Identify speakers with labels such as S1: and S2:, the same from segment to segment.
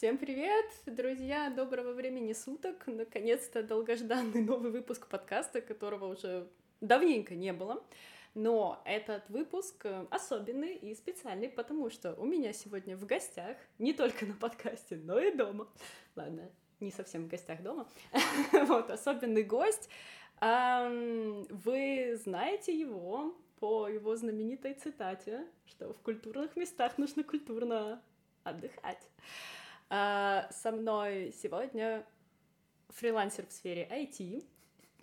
S1: Всем привет, друзья! Доброго времени суток! Наконец-то долгожданный новый выпуск подкаста, которого уже давненько не было. Но этот выпуск особенный и специальный, потому что у меня сегодня в гостях, не только на подкасте, но и дома. Ладно, не совсем в гостях дома. вот, особенный гость. Вы знаете его по его знаменитой цитате, что в культурных местах нужно культурно отдыхать. А, со мной сегодня фрилансер в сфере IT,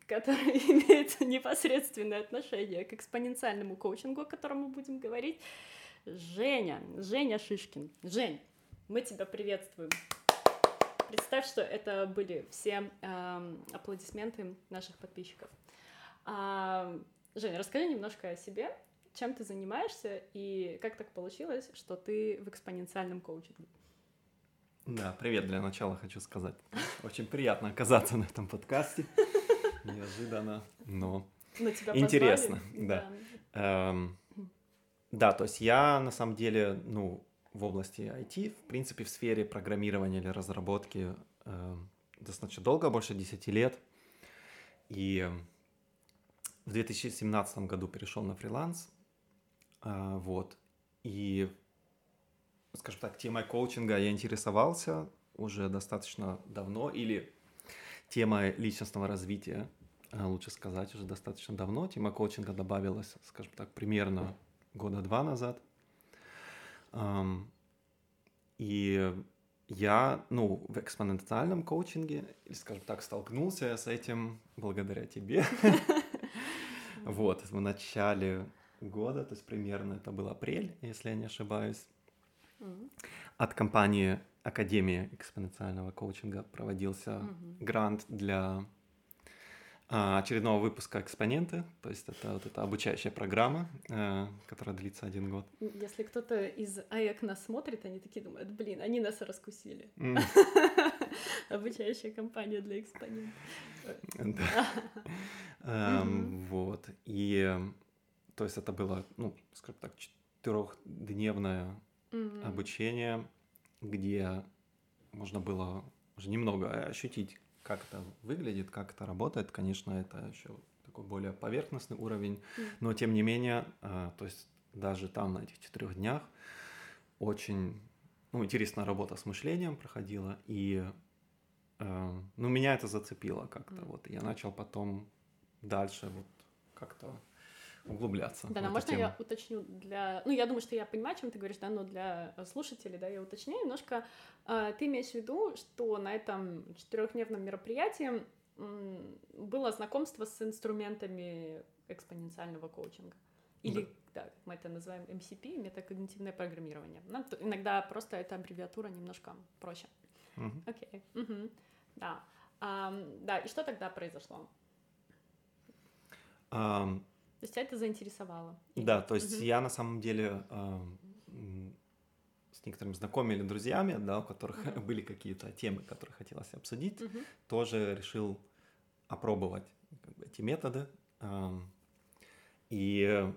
S1: который имеет непосредственное отношение к экспоненциальному коучингу, о котором мы будем говорить. Женя, Женя Шишкин. Жень, мы тебя приветствуем. Представь, что это были все э, аплодисменты наших подписчиков. А, Женя, расскажи немножко о себе, чем ты занимаешься и как так получилось, что ты в экспоненциальном коучинге.
S2: Да, привет для начала хочу сказать. Очень приятно оказаться на этом подкасте. Неожиданно, но интересно. Да. Да. Эм, да, то есть я на самом деле, ну, в области IT, в принципе, в сфере программирования или разработки э, достаточно долго, больше 10 лет. И в 2017 году перешел на фриланс. Э, вот. И, скажем так, темой коучинга я интересовался уже достаточно давно, или темой личностного развития, э, лучше сказать, уже достаточно давно. Тема коучинга добавилась, скажем так, примерно года два назад. И я, ну, в экспоненциальном коучинге, или, скажем так, столкнулся с этим благодаря тебе. Вот, в начале года, то есть примерно это был апрель, если я не ошибаюсь, от компании Академия экспоненциального коучинга проводился грант для а, очередного выпуска «Экспоненты», то есть это вот эта обучающая программа, э, которая длится один год.
S1: Если кто-то из АЭК нас смотрит, они такие думают, блин, они нас раскусили. Обучающая компания для экспонентов.
S2: Эм, вот, и то есть это было, ну, скажем так, четырехдневное обучение, где можно было уже немного ощутить как это выглядит, как это работает, конечно, это еще такой более поверхностный уровень, но тем не менее, а, то есть даже там на этих четырех днях очень ну, интересная работа с мышлением проходила, и э, ну, меня это зацепило как-то, вот, и я начал потом дальше вот как-то углубляться.
S1: Да, но можно тему. я уточню для... Ну, я думаю, что я понимаю, о чем ты говоришь, да, но для слушателей, да, я уточню немножко. А, ты имеешь в виду, что на этом четырехдневном мероприятии было знакомство с инструментами экспоненциального коучинга? Или, да, да мы это называем MCP, метакогнитивное программирование. Ну, иногда просто эта аббревиатура немножко проще. Окей, okay. uh-huh. да. Um, да, и что тогда произошло?
S2: Um,
S1: то есть тебя это заинтересовало?
S2: Да, то есть угу. я на самом деле э, с некоторыми знакомыми или друзьями, да, у которых угу. были какие-то темы, которые хотелось обсудить, угу. тоже решил опробовать эти методы. Э, и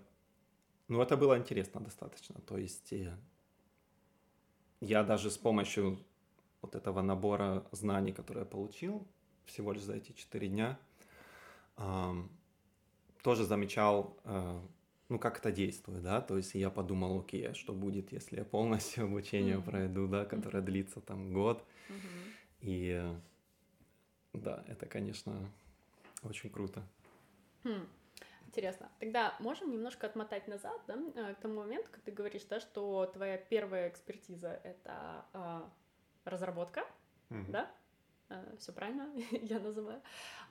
S2: ну, это было интересно достаточно. То есть э, я даже с помощью вот этого набора знаний, которые я получил всего лишь за эти четыре дня, тоже замечал, э, ну, как это действует, да, то есть я подумал, окей, а что будет, если я полностью обучение mm-hmm. пройду, да, которое mm-hmm. длится там год, mm-hmm. и да, это, конечно, очень круто.
S1: Hmm. Интересно. Тогда можем немножко отмотать назад, да, э, к тому моменту, как ты говоришь, да, что твоя первая экспертиза — это э, разработка, mm-hmm. да? Э, Все правильно я называю.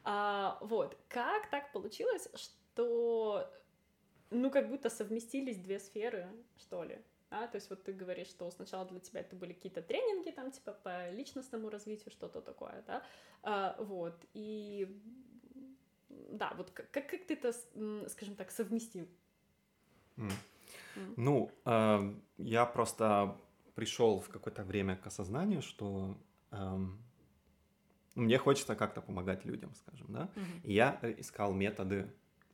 S1: А, вот. Как так получилось, что что, ну, как будто совместились две сферы, что ли. А, то есть вот ты говоришь, что сначала для тебя это были какие-то тренинги, там, типа, по личностному развитию, что-то такое, да, а, вот, и, да, вот как, как, ты это, скажем так, совместил?
S2: Mm. Mm. Ну, э, я просто пришел в какое-то время к осознанию, что э, мне хочется как-то помогать людям, скажем, да, mm-hmm. и я искал методы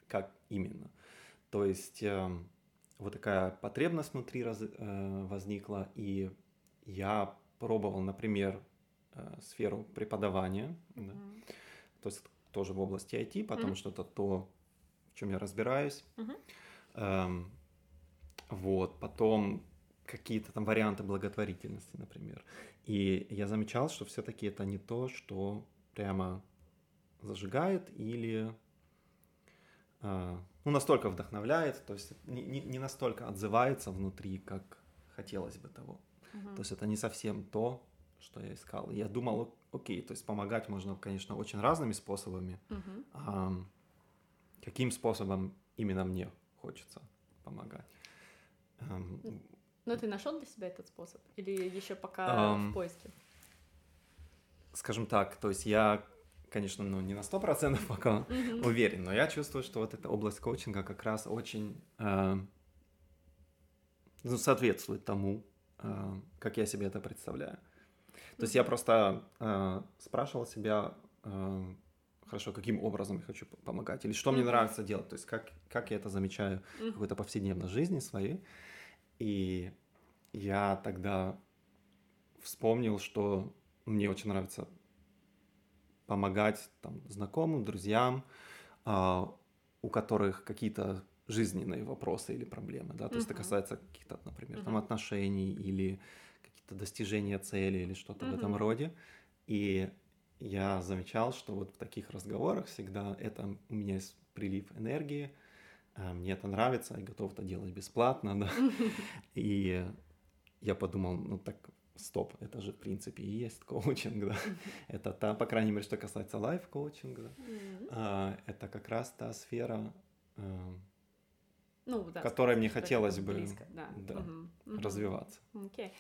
S2: как именно. То есть э, вот такая потребность внутри раз, э, возникла, и я пробовал, например, э, сферу преподавания, mm-hmm. да, то есть тоже в области IT, потому mm-hmm. что это то, в чем я разбираюсь. Mm-hmm. Эм, вот, потом какие-то там варианты благотворительности, например. И я замечал, что все-таки это не то, что прямо зажигает или ну, настолько вдохновляет, то есть не, не, не настолько отзывается внутри, как хотелось бы того. Uh-huh. То есть это не совсем то, что я искал. Я думал, окей, то есть помогать можно, конечно, очень разными способами. Uh-huh. А каким способом именно мне хочется помогать?
S1: Но ты нашел для себя этот способ? Или еще пока um, в поиске?
S2: Скажем так, то есть я, конечно, ну не на сто процентов пока mm-hmm. уверен, но я чувствую, что вот эта область коучинга как раз очень э, ну, соответствует тому, э, как я себе это представляю. То есть я просто э, спрашивал себя, э, хорошо, каким образом я хочу помогать, или что mm-hmm. мне нравится делать, то есть как, как я это замечаю mm-hmm. в какой-то повседневной жизни своей. И я тогда вспомнил, что мне очень нравится помогать там, знакомым, друзьям, э, у которых какие-то жизненные вопросы или проблемы, да, то uh-huh. есть это касается каких-то, например, uh-huh. там отношений или какие-то достижения цели или что-то uh-huh. в этом роде. И я замечал, что вот в таких разговорах всегда это у меня есть прилив энергии, а, мне это нравится, я готов это делать бесплатно, да. И я подумал, ну так, стоп, это же в принципе и есть коучинг, да. Это та, по крайней мере, что касается лайф-коучинга, а, это как раз та сфера, а, ну, да, которой мне хотелось бы близко, да. Да, угу, развиваться.
S1: Окей.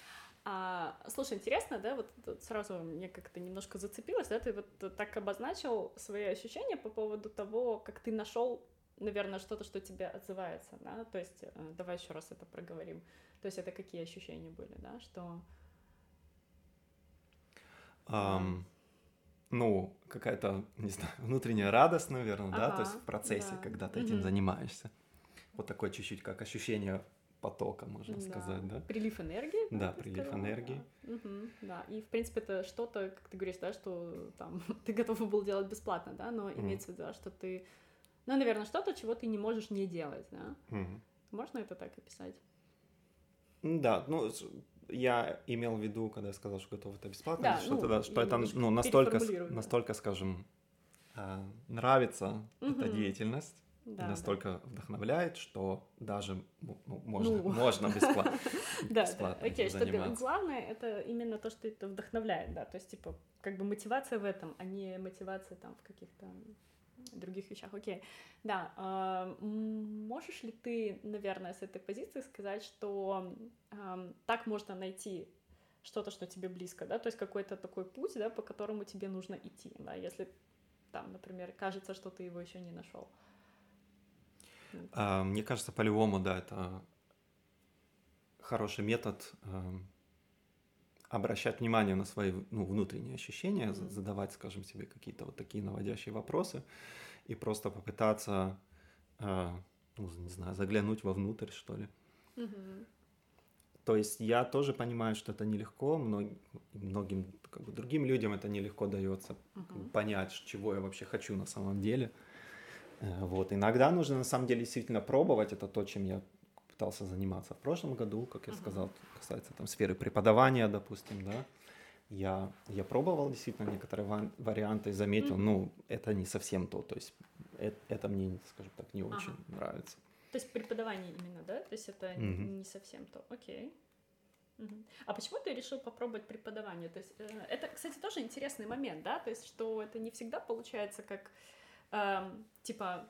S1: А, слушай, интересно, да, вот сразу мне как-то немножко зацепилось, да, ты вот так обозначил свои ощущения по поводу того, как ты нашел наверное, что-то, что тебе отзывается, да, то есть э, давай еще раз это проговорим. То есть это какие ощущения были, да, что...
S2: Um, ну, какая-то, не знаю, внутренняя радость, наверное, ага, да, то есть в процессе, да. когда ты этим угу. занимаешься. Вот такое чуть-чуть, как ощущение потока, можно да. сказать, да?
S1: Прилив энергии.
S2: Да, прилив сказала, энергии.
S1: Да. Угу, да, и в принципе это что-то, как ты говоришь, да, что там ты готов был делать бесплатно, да, но mm. имеется в виду, что ты ну, наверное, что-то, чего ты не можешь не делать, да? Угу. Можно это так описать?
S2: Да, ну, я имел в виду, когда я сказал, что готов это бесплатно, да, что, ну, это, что это ну, настолько, настолько, скажем, а, нравится угу. эта деятельность, да, настолько да. вдохновляет, что даже ну, можно, ну. можно бесплатно,
S1: да, бесплатно да. Окей, что главное это именно то, что это вдохновляет, да, то есть типа как бы мотивация в этом, а не мотивация там в каких-то других вещах. Окей, да. Э, можешь ли ты, наверное, с этой позиции сказать, что э, так можно найти что-то, что тебе близко, да, то есть какой-то такой путь, да, по которому тебе нужно идти, да, если там, например, кажется, что ты его еще не нашел.
S2: А, мне кажется, по-любому, да, это хороший метод э, обращать внимание на свои ну, внутренние ощущения, mm-hmm. задавать, скажем себе, какие-то вот такие наводящие вопросы и просто попытаться, э, ну, не знаю, заглянуть вовнутрь, что ли. Mm-hmm. То есть я тоже понимаю, что это нелегко, мног, многим как бы, другим людям это нелегко дается mm-hmm. понять, чего я вообще хочу на самом деле. Э, вот. Иногда нужно на самом деле действительно пробовать, это то, чем я пытался заниматься в прошлом году, как я uh-huh. сказал, касается там сферы преподавания, допустим, да. Я, я пробовал действительно некоторые ва- варианты заметил, ну, это не совсем то, то есть это, это мне, скажем так, не очень ага. нравится.
S1: То есть преподавание именно, да? То есть это mm-hmm. не совсем то, окей. Угу. А почему ты решил попробовать преподавание? То есть э, это, кстати, тоже интересный момент, да? То есть что это не всегда получается как э, типа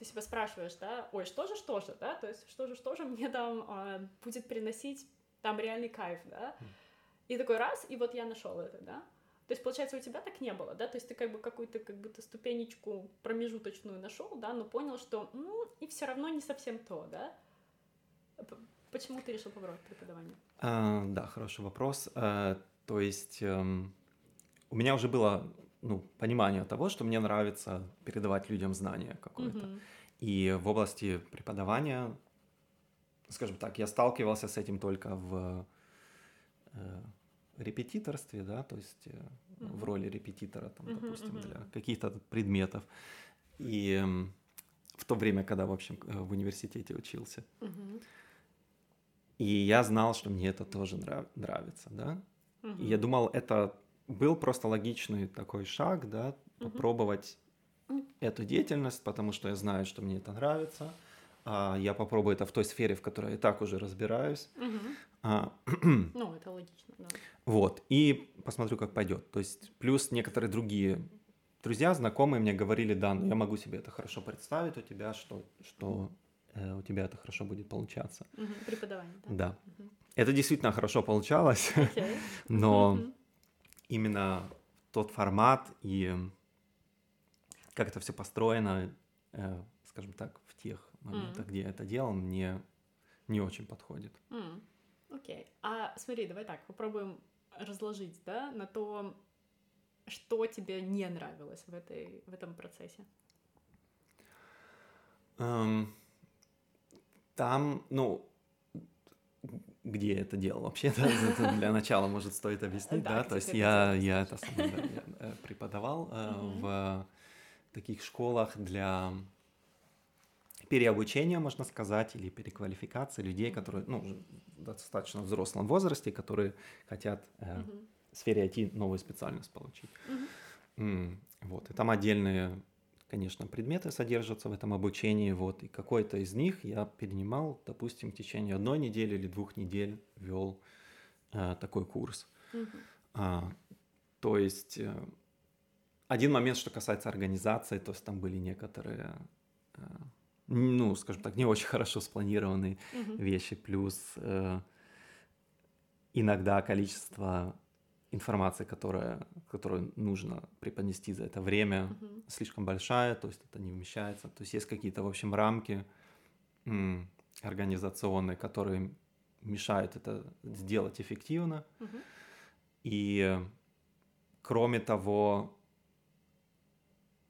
S1: ты себя спрашиваешь, да, ой, что же, что же, да, то есть что же, что же мне там э, будет приносить там реальный кайф, да, и такой раз, и вот я нашел это, да, то есть, получается, у тебя так не было, да? То есть ты как бы какую-то как будто ступенечку промежуточную нашел, да, но понял, что ну и все равно не совсем то, да? Почему ты решил попробовать преподавание?
S2: А, да, хороший вопрос. А, то есть эм, у меня уже было ну, понимание того, что мне нравится передавать людям знания какое-то. Mm-hmm. И в области преподавания, скажем так, я сталкивался с этим только в, э, репетиторстве, да, то есть mm-hmm. в роли репетитора, там, mm-hmm, допустим, mm-hmm. для каких-то предметов. И в то время, когда, в общем, в университете учился. Mm-hmm. И я знал, что мне это тоже нрав- нравится, да. Mm-hmm. И я думал, это был просто логичный такой шаг, да, попробовать эту деятельность, потому что я знаю, что мне это нравится а я попробую это в той сфере, в которой я так уже разбираюсь.
S1: Угу. А, ну, это логично, да.
S2: Вот, и посмотрю, как пойдет. То есть, плюс некоторые другие друзья, знакомые мне говорили, да, ну я могу себе это хорошо представить у тебя, что, что э, у тебя это хорошо будет получаться.
S1: Угу. Преподавание, да?
S2: Да. Угу. Это действительно хорошо получалось, okay. но угу. Именно тот формат и как это все построено, э, скажем так, в тех моментах, mm. где я это делал, мне не очень подходит.
S1: Mm. Окей. Okay. А смотри, давай так, попробуем разложить, да, на то, что тебе не нравилось в, этой, в этом процессе.
S2: Um, там, ну, где я это делал вообще, да, для начала, может, стоит объяснить, да, то есть я, я это э, преподавал э, в таких школах для переобучения, можно сказать, или переквалификации людей, которые, ну, достаточно взрослом возрасте, которые хотят э, в сфере IT новую специальность получить. Вот, и там отдельные, конечно, предметы содержатся в этом обучении, вот, и какой-то из них я перенимал, допустим, в течение одной недели или двух недель вел э, такой курс. Mm-hmm. А, то есть э, один момент, что касается организации, то есть там были некоторые э, ну, скажем так, не очень хорошо спланированные угу. вещи, плюс э, иногда количество информации, которая, которую нужно преподнести за это время, угу. слишком большая, то есть это не вмещается. То есть есть какие-то, в общем, рамки м, организационные, которые мешают это сделать эффективно. Угу. И кроме того,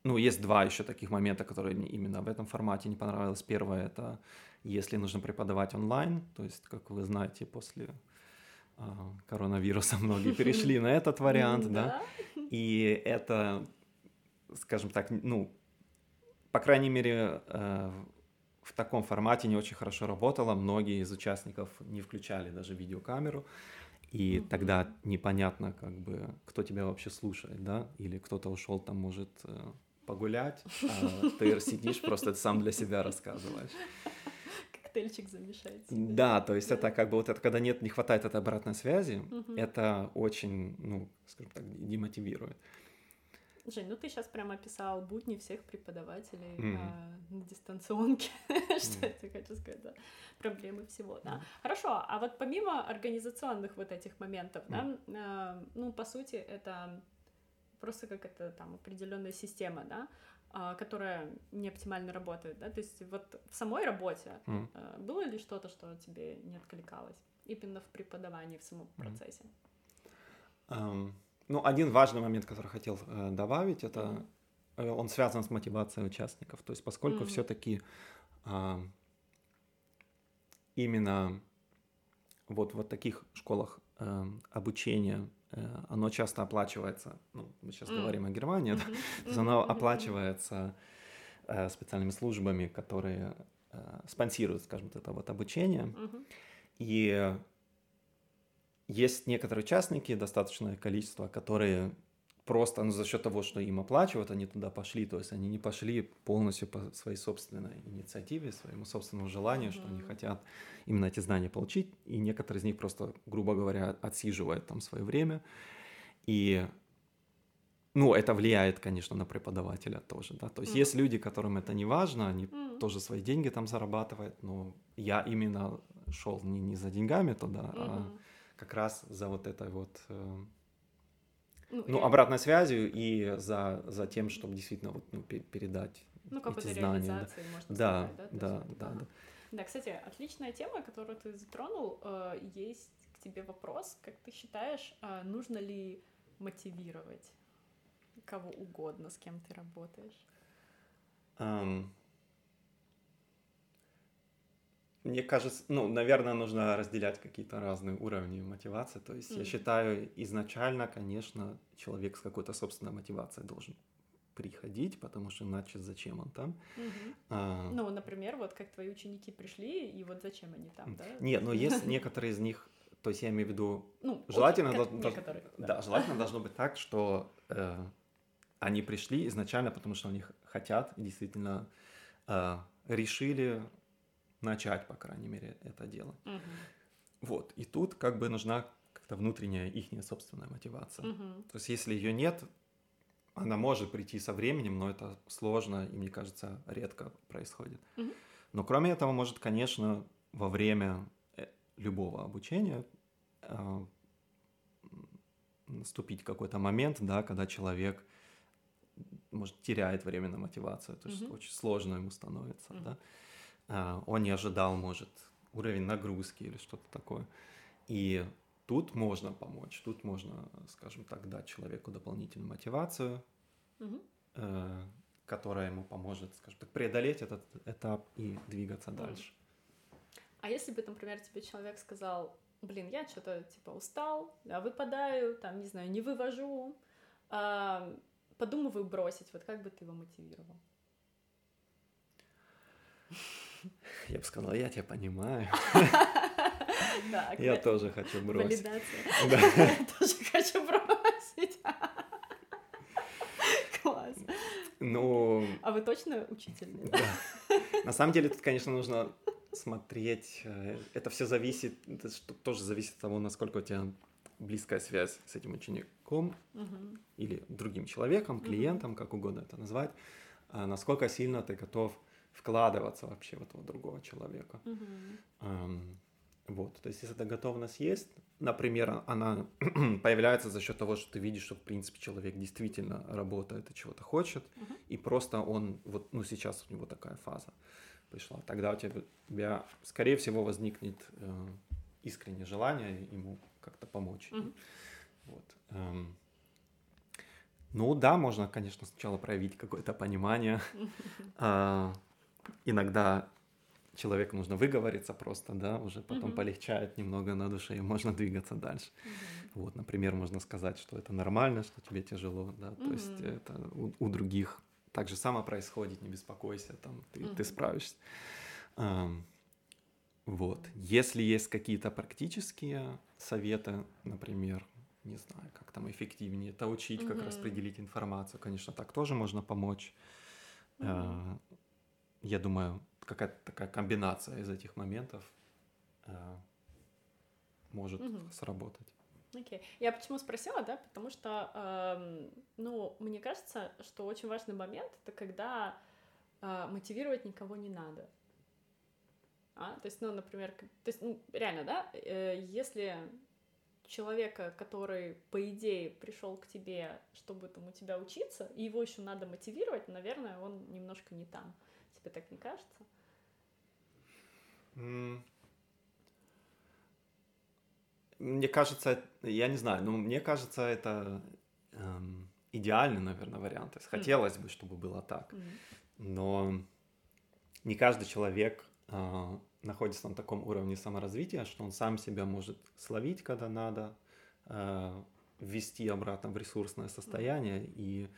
S2: ну, есть два еще таких момента, которые именно в этом формате не понравилось. Первое это если нужно преподавать онлайн, то есть, как вы знаете, после коронавируса многие перешли на этот вариант, да, и это, скажем так, ну, по крайней мере, э, в таком формате не очень хорошо работало. Многие из участников не включали даже видеокамеру. И mm-hmm. тогда непонятно, как бы, кто тебя вообще слушает, да, или кто-то ушел там, может, э, погулять, а ты сидишь, просто сам для себя рассказываешь.
S1: Коктейльчик замешать.
S2: Да, то есть это как бы вот это, когда нет, не хватает этой обратной связи, угу. это очень, ну, скажем так, демотивирует.
S1: Жень, ну ты сейчас прямо описал будни всех преподавателей mm. а, на дистанционке. Что mm. я хочу сказать, да? Проблемы всего, да. Хорошо, а вот помимо организационных вот этих моментов, да, а, ну, по сути, это просто как это там определенная система, да, которая не оптимально работает, да, то есть вот в самой работе mm. было ли что-то, что тебе не откликалось, именно в преподавании, в самом процессе?
S2: Um, ну, один важный момент, который хотел э, добавить, это mm. он связан с мотивацией участников, то есть поскольку mm. все-таки э, именно вот в таких школах э, обучения Э, оно часто оплачивается, ну, мы сейчас mm. говорим о Германии, mm-hmm. да, то есть оно оплачивается э, специальными службами, которые э, спонсируют, скажем, это вот обучение. Mm-hmm. И есть некоторые участники, достаточное количество, которые просто ну, за счет того, что им оплачивают, они туда пошли. То есть они не пошли полностью по своей собственной инициативе, своему собственному желанию, mm-hmm. что они хотят именно эти знания получить. И некоторые из них просто, грубо говоря, отсиживают там свое время. И ну, это влияет, конечно, на преподавателя тоже, да. То есть mm-hmm. есть люди, которым это не важно, они mm-hmm. тоже свои деньги там зарабатывают, но я именно шел не, не за деньгами туда, mm-hmm. а как раз за вот этой вот ну, ну обратной связью и за, за тем, чтобы действительно вот, ну, передать
S1: ну, эти знания. Да. можно
S2: да, сказать, да? Да, да, да.
S1: Да, кстати, отличная тема, которую ты затронул. Э, есть к тебе вопрос. Как ты считаешь, э, нужно ли мотивировать кого угодно, с кем ты работаешь?
S2: Um, мне кажется, ну, наверное, нужно разделять какие-то разные уровни мотивации. То есть mm. я считаю, изначально, конечно, человек с какой-то собственной мотивацией должен приходить, потому что иначе зачем он там?
S1: Угу. А... Ну, например, вот как твои ученики пришли, и вот зачем они там, да?
S2: Нет, но есть некоторые из них, то есть я имею в виду, ну, желательно, очень, дол- да. да, желательно должно быть так, что э, они пришли изначально, потому что они хотят, и действительно э, решили начать, по крайней мере, это дело. Угу. Вот, и тут как бы нужна как-то внутренняя их собственная мотивация. Угу. То есть если ее нет, она может прийти со временем, но это сложно и, мне кажется, редко происходит. Угу. Но кроме этого, может, конечно, во время э, любого обучения э, наступить какой-то момент, да, когда человек может теряет время на мотивацию, то есть mm очень сложно ему становится, mm да. А, он не ожидал, может, уровень нагрузки или что-то такое. И тут можно помочь, тут можно, скажем так, дать человеку дополнительную мотивацию, угу. которая ему поможет, скажем так, преодолеть этот этап и двигаться дальше.
S1: А если бы, например, тебе человек сказал, блин, я что-то типа устал, а выпадаю, там, не знаю, не вывожу, а, подумываю бросить, вот как бы ты его мотивировал?
S2: Я бы сказала, я тебя понимаю. Я тоже хочу бросить.
S1: Я тоже хочу бросить. Класс.
S2: Ну...
S1: А вы точно учитель?
S2: Да. На самом деле тут, конечно, нужно смотреть. Э, это все зависит, это тоже зависит от того, насколько у тебя близкая связь с этим учеником угу. или другим человеком, клиентом, угу. как угодно это назвать, а насколько сильно ты готов вкладываться вообще в этого другого человека. Угу. Um, вот, то есть если эта готовность есть, например, она появляется за счет того, что ты видишь, что в принципе человек действительно работает и чего-то хочет, угу. и просто он вот, ну сейчас у него такая фаза пришла, тогда у тебя, скорее всего, возникнет э, искреннее желание ему как-то помочь. Угу. Вот. Эм, ну да, можно, конечно, сначала проявить какое-то понимание. Иногда человеку нужно выговориться просто, да, уже потом mm-hmm. полегчает немного на душе, и можно двигаться дальше. Mm-hmm. Вот, например, можно сказать, что это нормально, что тебе тяжело, да, mm-hmm. то есть это у, у других так же само происходит, не беспокойся, там, ты, mm-hmm. ты справишься. Um, вот. Если есть какие-то практические советы, например, не знаю, как там эффективнее это учить, mm-hmm. как распределить информацию, конечно, так тоже можно помочь. Mm-hmm. Я думаю, какая-то такая комбинация из этих моментов э, может угу. сработать.
S1: Окей. Okay. Я почему спросила, да, потому что, э, ну, мне кажется, что очень важный момент это когда э, мотивировать никого не надо. А? То есть, ну, например, то есть, ну, реально, да, э, если человека, который, по идее, пришел к тебе, чтобы там у тебя учиться, и его еще надо мотивировать, наверное, он немножко не там. Тебе так не кажется?
S2: Мне кажется, я не знаю, но мне кажется, это эм, идеальный, наверное, вариант. Хотелось бы, чтобы было так. Но не каждый человек э, находится на таком уровне саморазвития, что он сам себя может словить, когда надо, э, ввести обратно в ресурсное состояние и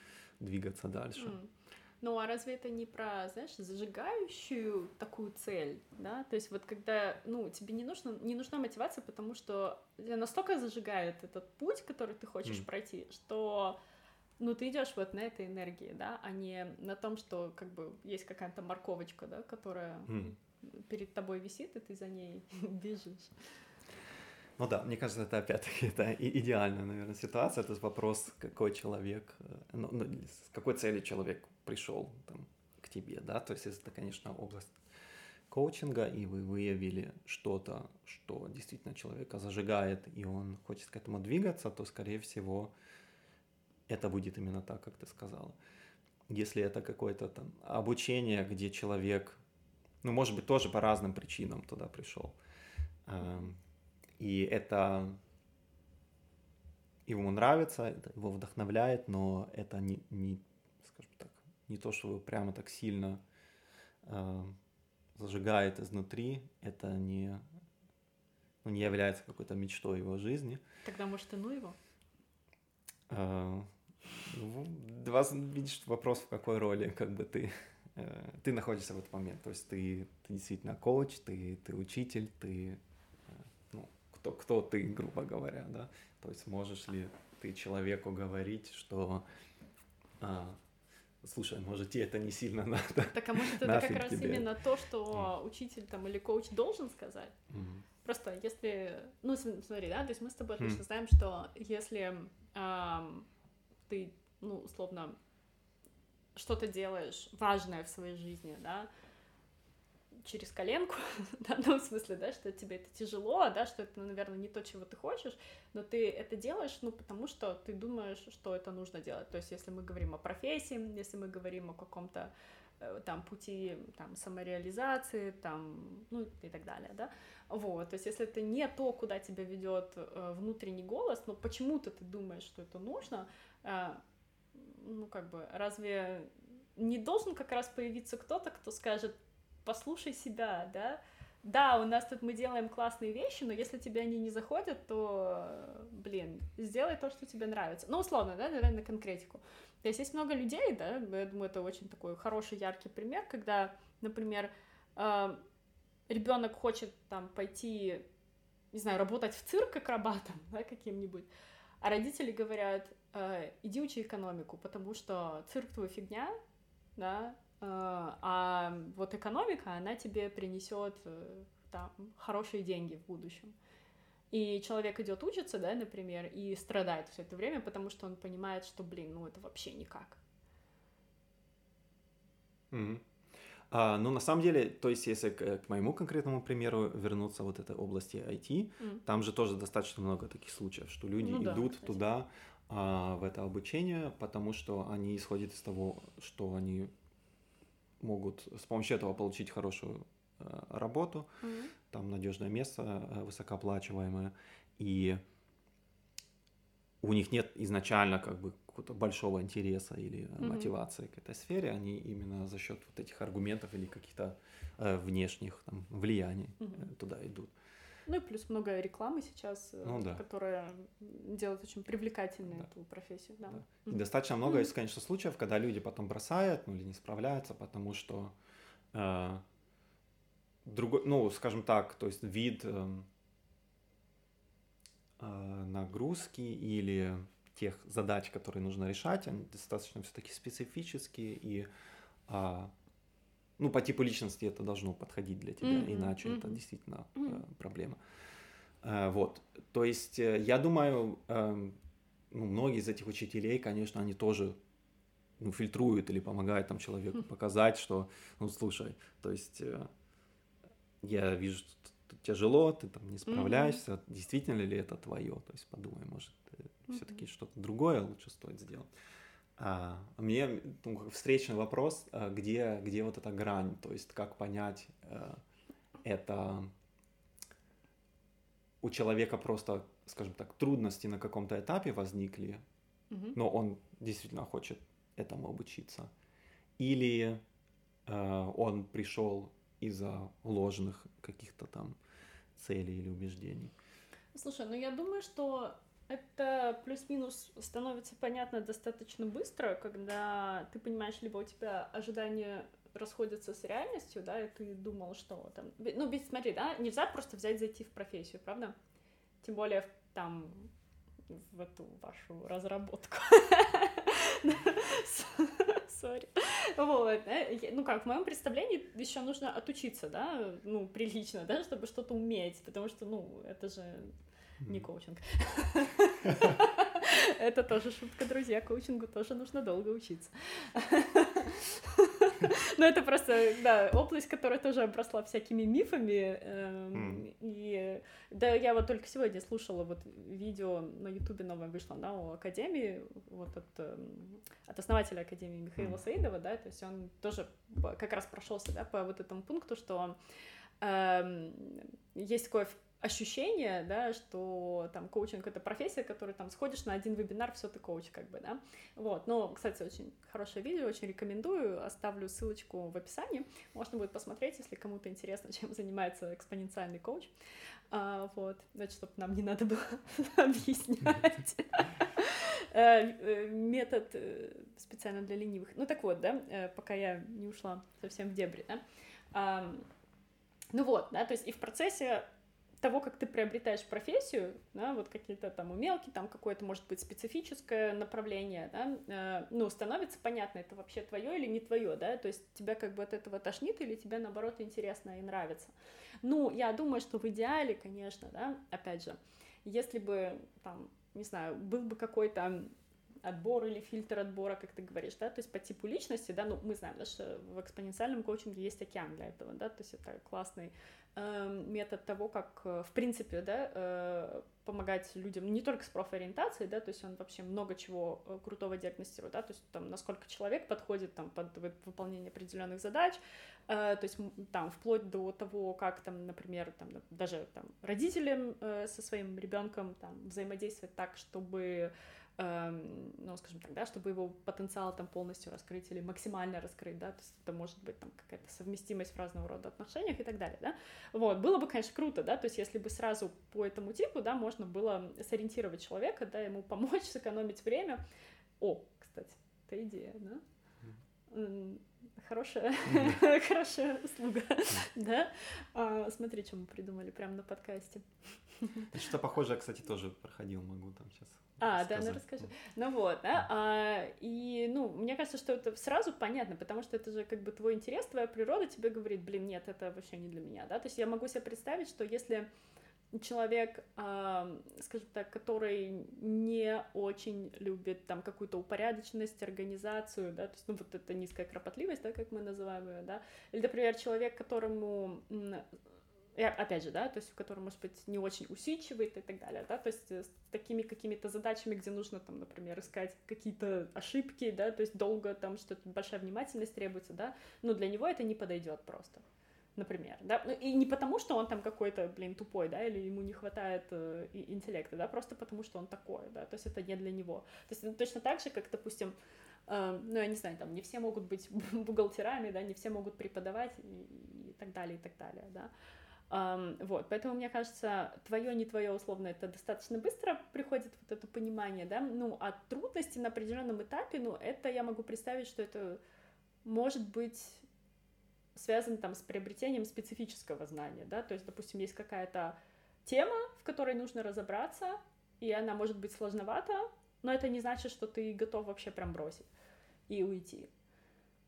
S2: двигаться дальше. Mm.
S1: Ну, а разве это не про, знаешь, зажигающую такую цель, да? То есть вот когда, ну, тебе не, нужно, не нужна мотивация, потому что тебя настолько зажигает этот путь, который ты хочешь mm. пройти, что, ну, ты идешь вот на этой энергии, да, а не на том, что как бы есть какая-то морковочка, да, которая mm. перед тобой висит, и ты за ней бежишь.
S2: Ну да, мне кажется, это опять-таки это идеальная, наверное, ситуация. Это вопрос, какой человек, э, ну, ну, с какой целью человек пришел там, к тебе, да, то есть это, конечно, область коучинга, и вы выявили что-то, что действительно человека зажигает, и он хочет к этому двигаться, то, скорее всего, это будет именно так, как ты сказала. Если это какое-то там обучение, где человек, ну, может быть, тоже по разным причинам туда пришел, эм, и это ему нравится, это его вдохновляет, но это не, не скажем так, не то, что вы прямо так сильно э, зажигает изнутри, это не, ну, не является какой-то мечтой его жизни.
S1: Тогда, может, и ну его?
S2: А, ну, два, видишь, вопрос, в какой роли как бы ты, э, ты находишься в этот момент. То есть ты, ты действительно коуч, ты, ты учитель, ты, э, кто, кто ты, грубо говоря, да? То есть можешь ли ты человеку говорить, что а, слушай, может, тебе это не сильно надо.
S1: Так, а может, это как раз тебе. именно то, что учитель там или коуч должен сказать? Mm. Просто если, ну, смотри, да, то есть мы с тобой отлично mm. знаем, что если эм, ты, ну, условно, что-то делаешь важное в своей жизни, да, через коленку, ну, в смысле, да, что тебе это тяжело, да, что это, наверное, не то, чего ты хочешь, но ты это делаешь, ну, потому что ты думаешь, что это нужно делать. То есть, если мы говорим о профессии, если мы говорим о каком-то э, там пути там самореализации, там, ну и так далее, да, вот, то есть если это не то, куда тебя ведет э, внутренний голос, но почему-то ты думаешь, что это нужно, э, ну как бы разве не должен как раз появиться кто-то, кто скажет, послушай себя, да, да, у нас тут мы делаем классные вещи, но если тебе они не заходят, то, блин, сделай то, что тебе нравится. Ну, условно, да, давай на конкретику. То есть есть много людей, да, я думаю, это очень такой хороший, яркий пример, когда, например, э, ребенок хочет там пойти, не знаю, работать в цирк акробатом, да, каким-нибудь, а родители говорят, э, иди учи экономику, потому что цирк твой фигня, да, а вот экономика, она тебе принесет э, там хорошие деньги в будущем. И человек идет учиться, да, например, и страдает все это время, потому что он понимает, что, блин, ну это вообще никак.
S2: Mm-hmm. А, ну, на самом деле, то есть, если к, к моему конкретному примеру вернуться вот этой области IT, mm. там же тоже достаточно много таких случаев, что люди ну, идут да, туда, а, в это обучение, потому что они исходят из того, что они могут с помощью этого получить хорошую э, работу, mm-hmm. там надежное место, э, высокооплачиваемое, и у них нет изначально как бы какого-то большого интереса или mm-hmm. мотивации к этой сфере, они именно за счет вот этих аргументов или каких-то э, внешних там, влияний mm-hmm. туда идут.
S1: Ну и плюс много рекламы сейчас, э, ну, да. которая делает очень привлекательной да. эту профессию. Да.
S2: Да. И достаточно много есть, конечно, случаев, когда люди потом бросают, ну или не справляются, потому что э, другой, ну, скажем так, то есть вид э, э, нагрузки или тех задач, которые нужно решать, они достаточно все-таки специфические и э, ну, по типу личности это должно подходить для тебя, mm-hmm. иначе mm-hmm. это действительно mm-hmm. э, проблема. Э, вот, то есть э, я думаю, э, ну, многие из этих учителей, конечно, они тоже ну, фильтруют или помогают там человеку mm-hmm. показать, что, ну, слушай, то есть э, я вижу, что тут тяжело, ты там не справляешься, mm-hmm. действительно ли это твое, то есть подумай, может, mm-hmm. все-таки что-то другое лучше стоит сделать. А, мне ну, встречный вопрос, а, где, где вот эта грань, то есть как понять, э, это у человека просто, скажем так, трудности на каком-то этапе возникли, угу. но он действительно хочет этому обучиться, или э, он пришел из-за ложных каких-то там целей или убеждений.
S1: Слушай, ну я думаю, что это плюс-минус становится понятно достаточно быстро, когда ты понимаешь, либо у тебя ожидания расходятся с реальностью, да, и ты думал, что там... Ну, ведь смотри, да, нельзя просто взять, зайти в профессию, правда? Тем более там в эту вашу разработку. Сори. Вот. Ну как, в моем представлении еще нужно отучиться, да, ну, прилично, да, чтобы что-то уметь, потому что, ну, это же не коучинг. Это тоже шутка, друзья. Коучингу тоже нужно долго учиться. Но это просто, да, область, которая тоже обросла всякими мифами. Эм, и да, я вот только сегодня слушала вот видео на Ютубе новое вышло, да, о Академии, вот от, эм, от основателя Академии Михаила Саидова, да, то есть он тоже как раз прошелся, да, по вот этому пункту, что эм, есть такое ощущение, да, что там коучинг это профессия, которой там сходишь на один вебинар, все ты коуч, как бы, да. Вот, но, кстати, очень хорошее видео, очень рекомендую, оставлю ссылочку в описании, можно будет посмотреть, если кому-то интересно, чем занимается экспоненциальный коуч. А, вот, значит, чтобы нам не надо было объяснять э, э, метод э, специально для ленивых. Ну так вот, да, пока я не ушла совсем в дебри, да. Ну вот, да, то есть и в процессе того, как ты приобретаешь профессию, да, вот какие-то там умелки, там какое-то, может быть, специфическое направление, да, э, ну, становится понятно, это вообще твое или не твое, да, то есть тебя как бы от этого тошнит или тебе, наоборот, интересно и нравится. Ну, я думаю, что в идеале, конечно, да, опять же, если бы, там, не знаю, был бы какой-то отбор или фильтр отбора, как ты говоришь, да, то есть по типу личности, да, ну, мы знаем, да, что в экспоненциальном коучинге есть океан для этого, да, то есть это классный Эм, метод того, как, э, в принципе, да, э, помогать людям не только с профориентацией, да, то есть он вообще много чего э, крутого диагностирует, да, то есть там насколько человек подходит там под выполнение определенных задач, то есть там вплоть до того, как там, например, там даже там родителям со своим ребенком там взаимодействовать так, чтобы ну, скажем так, да, чтобы его потенциал там полностью раскрыть или максимально раскрыть, да, то есть это может быть там какая-то совместимость в разного рода отношениях и так далее, да, вот, было бы, конечно, круто, да, то есть если бы сразу по этому типу, да, можно было сориентировать человека, да, ему помочь сэкономить время, о, кстати, это идея, да, хорошая, хорошая услуга, да, а, смотри, что мы придумали прямо на подкасте.
S2: Что-то похожее, кстати, тоже проходил, могу там сейчас
S1: а, да, ну расскажи. Ну вот, да, а, и, ну, мне кажется, что это сразу понятно, потому что это же как бы твой интерес, твоя природа тебе говорит, блин, нет, это вообще не для меня, да, то есть я могу себе представить, что если человек, э, скажем так, который не очень любит там какую-то упорядоченность, организацию, да, то есть, ну, вот это низкая кропотливость, да, как мы называем ее, да, или, например, человек, которому опять же, да, то есть в котором, может быть, не очень усидчивый и так далее, да, то есть э, с такими какими-то задачами, где нужно, там, например, искать какие-то ошибки, да, то есть долго там что-то, большая внимательность требуется, да, но для него это не подойдет просто, например, да, ну, и не потому, что он там какой-то, блин, тупой, да, или ему не хватает э, интеллекта, да, просто потому, что он такой, да, то есть это не для него, то есть ну, точно так же, как, допустим, э, ну, я не знаю, там, не все могут быть бухгалтерами, да, не все могут преподавать и, и так далее, и так далее, да, вот, поэтому, мне кажется, твое, не твое, условно, это достаточно быстро приходит вот это понимание, да, ну, а трудности на определенном этапе, ну, это я могу представить, что это может быть связано там с приобретением специфического знания, да, то есть, допустим, есть какая-то тема, в которой нужно разобраться, и она может быть сложновата, но это не значит, что ты готов вообще прям бросить и уйти.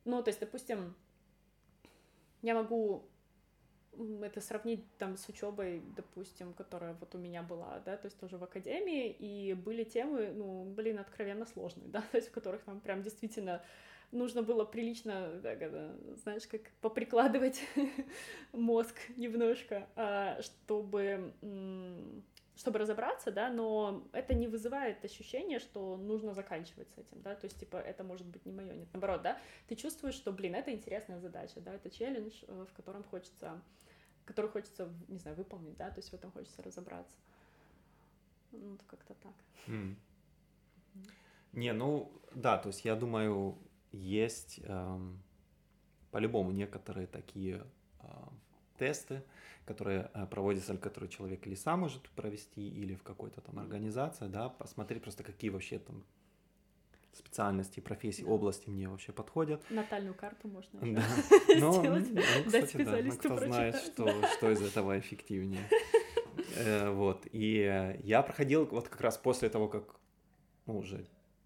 S1: Ну, то есть, допустим, я могу это сравнить там с учебой, допустим, которая вот у меня была, да, то есть тоже в академии, и были темы, ну, блин, откровенно сложные, да, то есть в которых нам прям действительно нужно было прилично, да, знаешь, как поприкладывать мозг немножко, а, чтобы чтобы разобраться, да, но это не вызывает ощущение, что нужно заканчивать с этим, да, то есть, типа, это может быть не мое, нет, наоборот, да, ты чувствуешь, что, блин, это интересная задача, да, это челлендж, э, в котором хочется который хочется, не знаю, выполнить, да, то есть в этом хочется разобраться. Ну, как-то так. Mm.
S2: Не, ну, да, то есть я думаю, есть эм, по-любому некоторые такие э, тесты, которые э, проводятся, которые человек или сам может провести, или в какой-то там организации, да, посмотреть просто, какие вообще там специальности, профессии, да. области мне вообще подходят.
S1: Натальную карту можно
S2: да. Но, сделать, ну, кстати, да, ну, кто знает, что, что из этого эффективнее. Э, вот, и я проходил вот как раз после того, как, ну, уже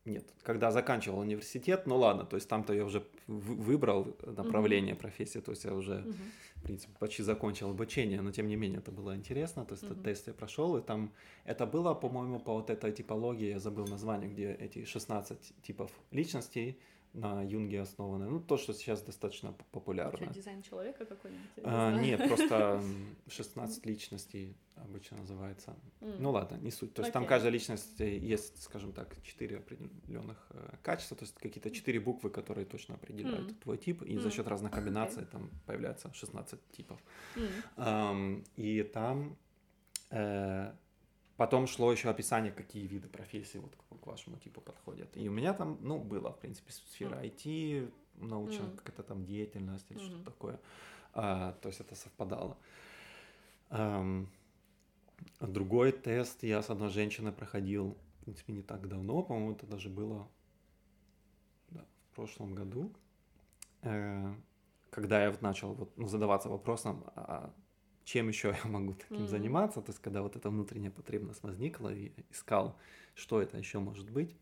S2: нет, когда заканчивал университет, ну ладно, то есть там-то я уже выбрал направление mm-hmm. профессии, то есть я уже, mm-hmm. в принципе, почти закончил обучение, но тем не менее это было интересно, то есть mm-hmm. этот тест я прошел, и там это было, по-моему, по вот этой типологии, я забыл название, где эти 16 типов личностей, на Юнге основанное. Ну, то, что сейчас достаточно популярно. Что,
S1: дизайн человека какой-нибудь?
S2: А, нет, просто 16 личностей обычно называется. Mm. Ну ладно, не суть. То есть okay. там каждая личность э, есть, скажем так, 4 определенных э, качества, то есть какие-то 4 буквы, которые точно определяют mm. твой тип, и mm. за счет разных комбинаций okay. там появляется 16 типов. Mm. Um, и там Э, потом шло еще описание, какие виды профессий вот вашему типу подходят. И у меня там, ну, было, в принципе, сфера IT, научная mm. какая-то там деятельность или mm-hmm. что-то такое. А, то есть это совпадало. Um, другой тест я с одной женщиной проходил, в принципе, не так давно, по-моему, это даже было да, в прошлом году, э, когда я вот начал вот, ну, задаваться вопросом, а чем еще я могу таким mm-hmm. заниматься, то есть когда вот эта внутренняя потребность возникла, и искал, что это еще может быть,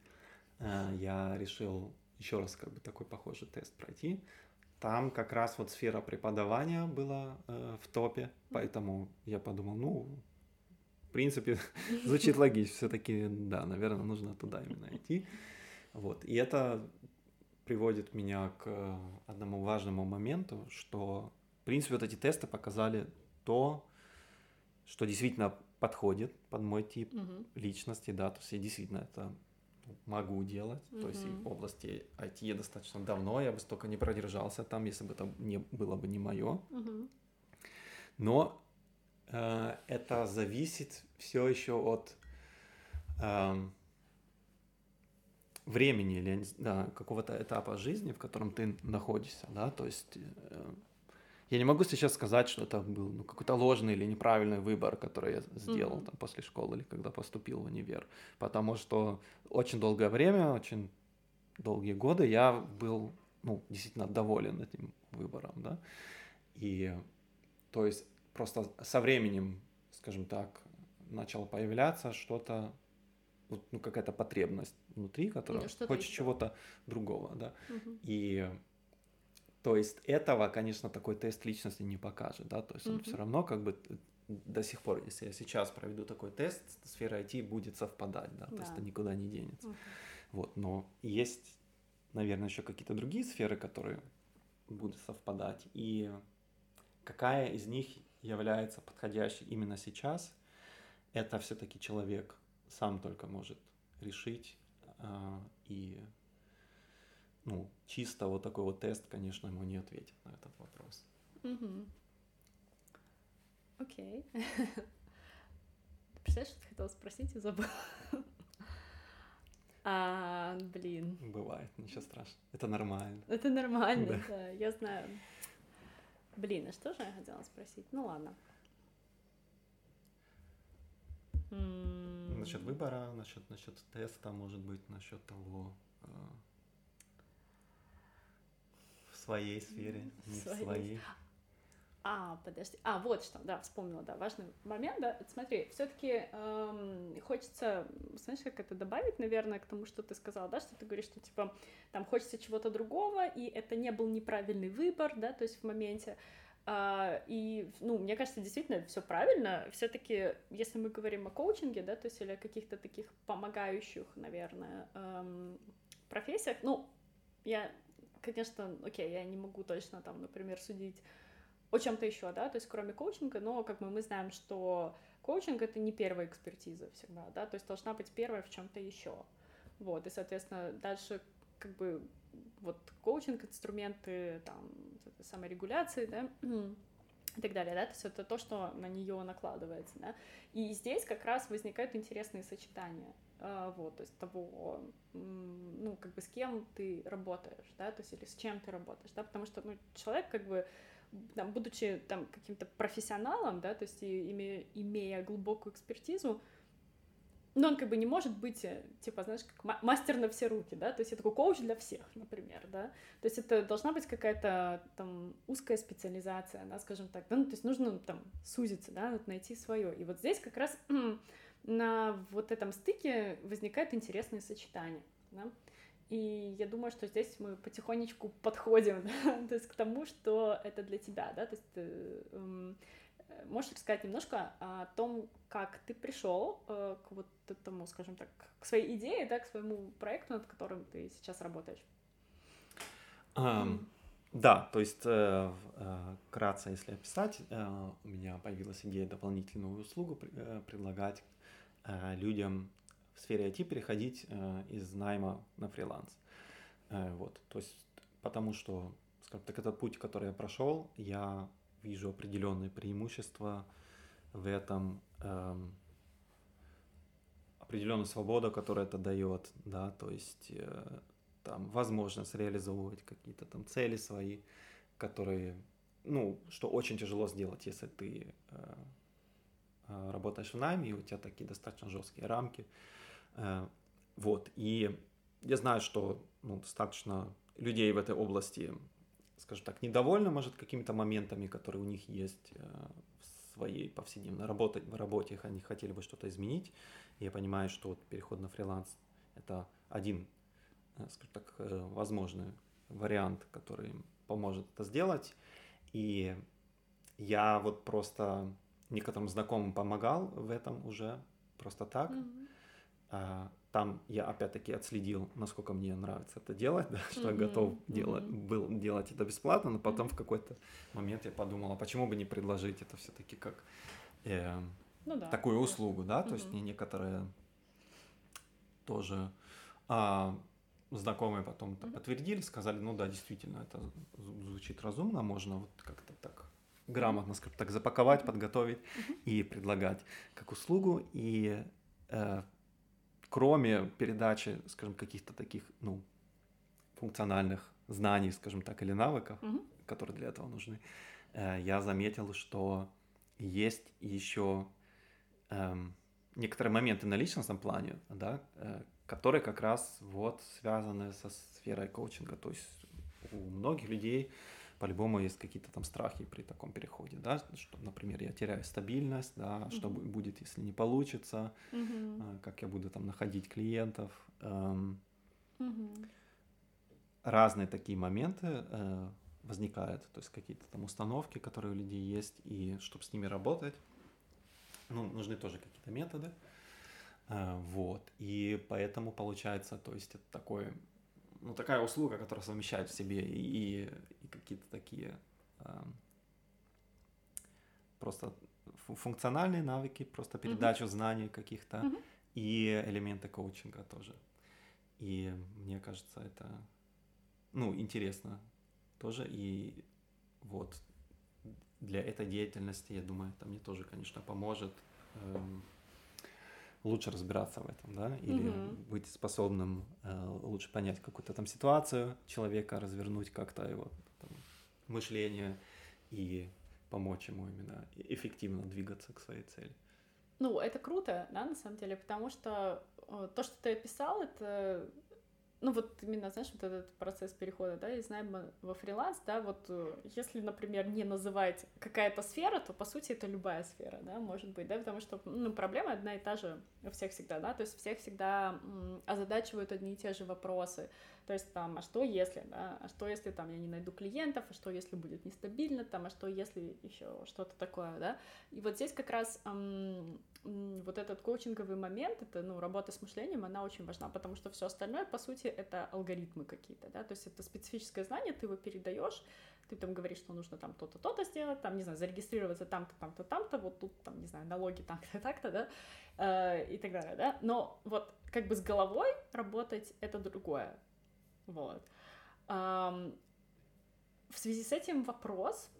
S2: э, я решил еще раз как бы такой похожий тест пройти. Там как раз вот сфера преподавания была э, в топе, поэтому я подумал, ну, в принципе, звучит логично, все-таки, да, наверное, нужно туда именно идти. Вот, и это приводит меня к одному важному моменту, что, в принципе, вот эти тесты показали то, что действительно подходит под мой тип угу. личности, да, то есть я действительно это могу делать. Mm-hmm. То есть в области IT я достаточно давно, я бы столько не продержался там, если бы это не было бы не мое. Mm-hmm. Но э, это зависит все еще от э, времени или да, какого-то этапа жизни, в котором ты находишься, да, то есть э, я не могу сейчас сказать, что это был ну, какой-то ложный или неправильный выбор, который я сделал mm-hmm. там, после школы или когда поступил в универ. Потому что очень долгое время, очень долгие годы я был ну, действительно доволен этим выбором. Да? И то есть просто со временем, скажем так, начало появляться что-то, ну, какая-то потребность внутри, которая ну, хочет чего-то другого. Да? Угу. И то есть этого, конечно, такой тест личности не покажет, да, то есть он mm-hmm. все равно как бы до сих пор, если я сейчас проведу такой тест, сфера IT будет совпадать, да, да. то есть это никуда не денется. Mm-hmm. Вот, но есть, наверное, еще какие-то другие сферы, которые будут совпадать, и какая из них является подходящей именно сейчас, это все-таки человек сам только может решить э, и ну, чисто вот такой вот тест, конечно, ему не ответит на этот вопрос.
S1: Окей. Представляешь, что ты хотела спросить и забыла? А, блин.
S2: Бывает, ничего страшного. Это нормально.
S1: Это нормально, да. да, я знаю. Блин, а что же я хотела спросить? Ну ладно.
S2: Насчет выбора, насчет, насчет теста, может быть, насчет того, э, своей сфере, не своей. в своей.
S1: А, подожди. А, вот что, да, вспомнила, да, важный момент, да. Смотри, все-таки эм, хочется, знаешь, как это добавить, наверное, к тому, что ты сказала, да, что ты говоришь, что типа там хочется чего-то другого, и это не был неправильный выбор, да, то есть в моменте. Uh, и, ну, мне кажется, действительно все правильно. Все-таки, если мы говорим о коучинге, да, то есть или о каких-то таких помогающих, наверное, эм, профессиях, ну, я конечно, окей, я не могу точно там, например, судить о чем-то еще, да, то есть кроме коучинга, но как бы мы знаем, что коучинг это не первая экспертиза всегда, да, то есть должна быть первая в чем-то еще. Вот, и, соответственно, дальше как бы вот коучинг, инструменты там саморегуляции, да, и так далее, да, то есть это то, что на нее накладывается, да, и здесь как раз возникают интересные сочетания, вот, то есть того, ну, как бы с кем ты работаешь, да, то есть или с чем ты работаешь, да, потому что, ну, человек, как бы, там, будучи там каким-то профессионалом, да, то есть и, имея, имея глубокую экспертизу, но он как бы не может быть, э, типа, знаешь, как мастер на все руки, да, то есть это такой коуч для всех, например, да, то есть это должна быть какая-то там узкая специализация, да, скажем так, да, ну, то есть нужно там сузиться, да, вот найти свое, и вот здесь как раз на вот этом стыке возникает интересное сочетание. Да? И я думаю, что здесь мы потихонечку подходим да? то есть к тому, что это для тебя. Да? То есть ты, э, можешь рассказать немножко о том, как ты пришел э, к вот этому, скажем так, к своей идее, да, к своему проекту, над которым ты сейчас работаешь?
S2: Um, да, то есть э, э, кратко, если описать, э, у меня появилась идея дополнительную услугу э, предлагать Э, людям в сфере IT переходить э, из найма на фриланс. Э, вот, то есть потому что, скажем так, этот путь, который я прошел, я вижу определенные преимущества в этом эм, определенную свободу, которую это дает, да, то есть э, там возможность реализовывать какие-то там цели свои, которые, ну, что очень тяжело сделать, если ты э, э, работаешь в найме, и у тебя такие достаточно жесткие рамки, э, вот, и я знаю, что ну, достаточно людей в этой области, скажем так, недовольны, может, какими-то моментами, которые у них есть э, в своей повседневной работе, в работе, они хотели бы что-то изменить. Я понимаю, что вот переход на фриланс – это один, э, скажем так, э, возможный вариант, который поможет это сделать. И я вот просто некоторым знакомым помогал в этом уже просто так. Mm-hmm там я опять-таки отследил, насколько мне нравится это делать, да, что mm-hmm. я готов mm-hmm. делать, был делать это бесплатно, но потом mm-hmm. в какой-то момент я подумал, а почему бы не предложить это все-таки как э, ну, да, такую услугу, да, mm-hmm. то есть мне некоторые тоже а, знакомые потом mm-hmm. подтвердили, сказали, ну да, действительно, это звучит разумно, можно вот как-то так грамотно, скажем так, запаковать, подготовить и предлагать как услугу, и э, кроме передачи, скажем, каких-то таких, ну, функциональных знаний, скажем так, или навыков, mm-hmm. которые для этого нужны, э, я заметил, что есть еще эм, некоторые моменты на личностном плане, да, э, которые как раз вот связаны со сферой коучинга. То есть у многих людей по-любому есть какие-то там страхи при таком переходе, да, что, например, я теряю стабильность, да, mm-hmm. что будет, если не получится, mm-hmm. как я буду там находить клиентов. Эм, mm-hmm. Разные такие моменты э, возникают, то есть какие-то там установки, которые у людей есть, и чтобы с ними работать, ну, нужны тоже какие-то методы. Э, вот, и поэтому получается, то есть это такой ну, такая услуга, которая совмещает в себе и, и какие-то такие э, просто функциональные навыки, просто передачу mm-hmm. знаний каких-то mm-hmm. и элементы коучинга тоже. И мне кажется, это, ну, интересно тоже. И вот для этой деятельности, я думаю, это мне тоже, конечно, поможет. Эм, лучше разбираться в этом, да, или угу. быть способным э, лучше понять какую-то там ситуацию человека, развернуть как-то его там, мышление и помочь ему именно эффективно двигаться к своей цели.
S1: Ну, это круто, да, на самом деле, потому что э, то, что ты описал, это ну вот именно, знаешь, вот этот процесс перехода, да, из найма во фриланс, да, вот э, если, например, не называть какая-то сфера, то, по сути, это любая сфера, да, может быть, да, потому что, ну, проблема одна и та же у всех всегда, да, то есть всех всегда озадачивают одни и те же вопросы, то есть там, а что если, да, а что если там я не найду клиентов, а что если будет нестабильно, там, а что если еще что-то такое, да, и вот здесь как раз эм, вот этот коучинговый момент, это, ну, работа с мышлением, она очень важна, потому что все остальное, по сути, это алгоритмы какие-то, да, то есть это специфическое знание, ты его передаешь, ты там говоришь, что нужно там то-то, то-то сделать, там, не знаю, зарегистрироваться там-то, там-то, там-то, вот тут, там, не знаю, налоги так-то, так-то, да, э, и так далее, да, но вот как бы с головой работать это другое, вот. Um, в связи с этим вопрос,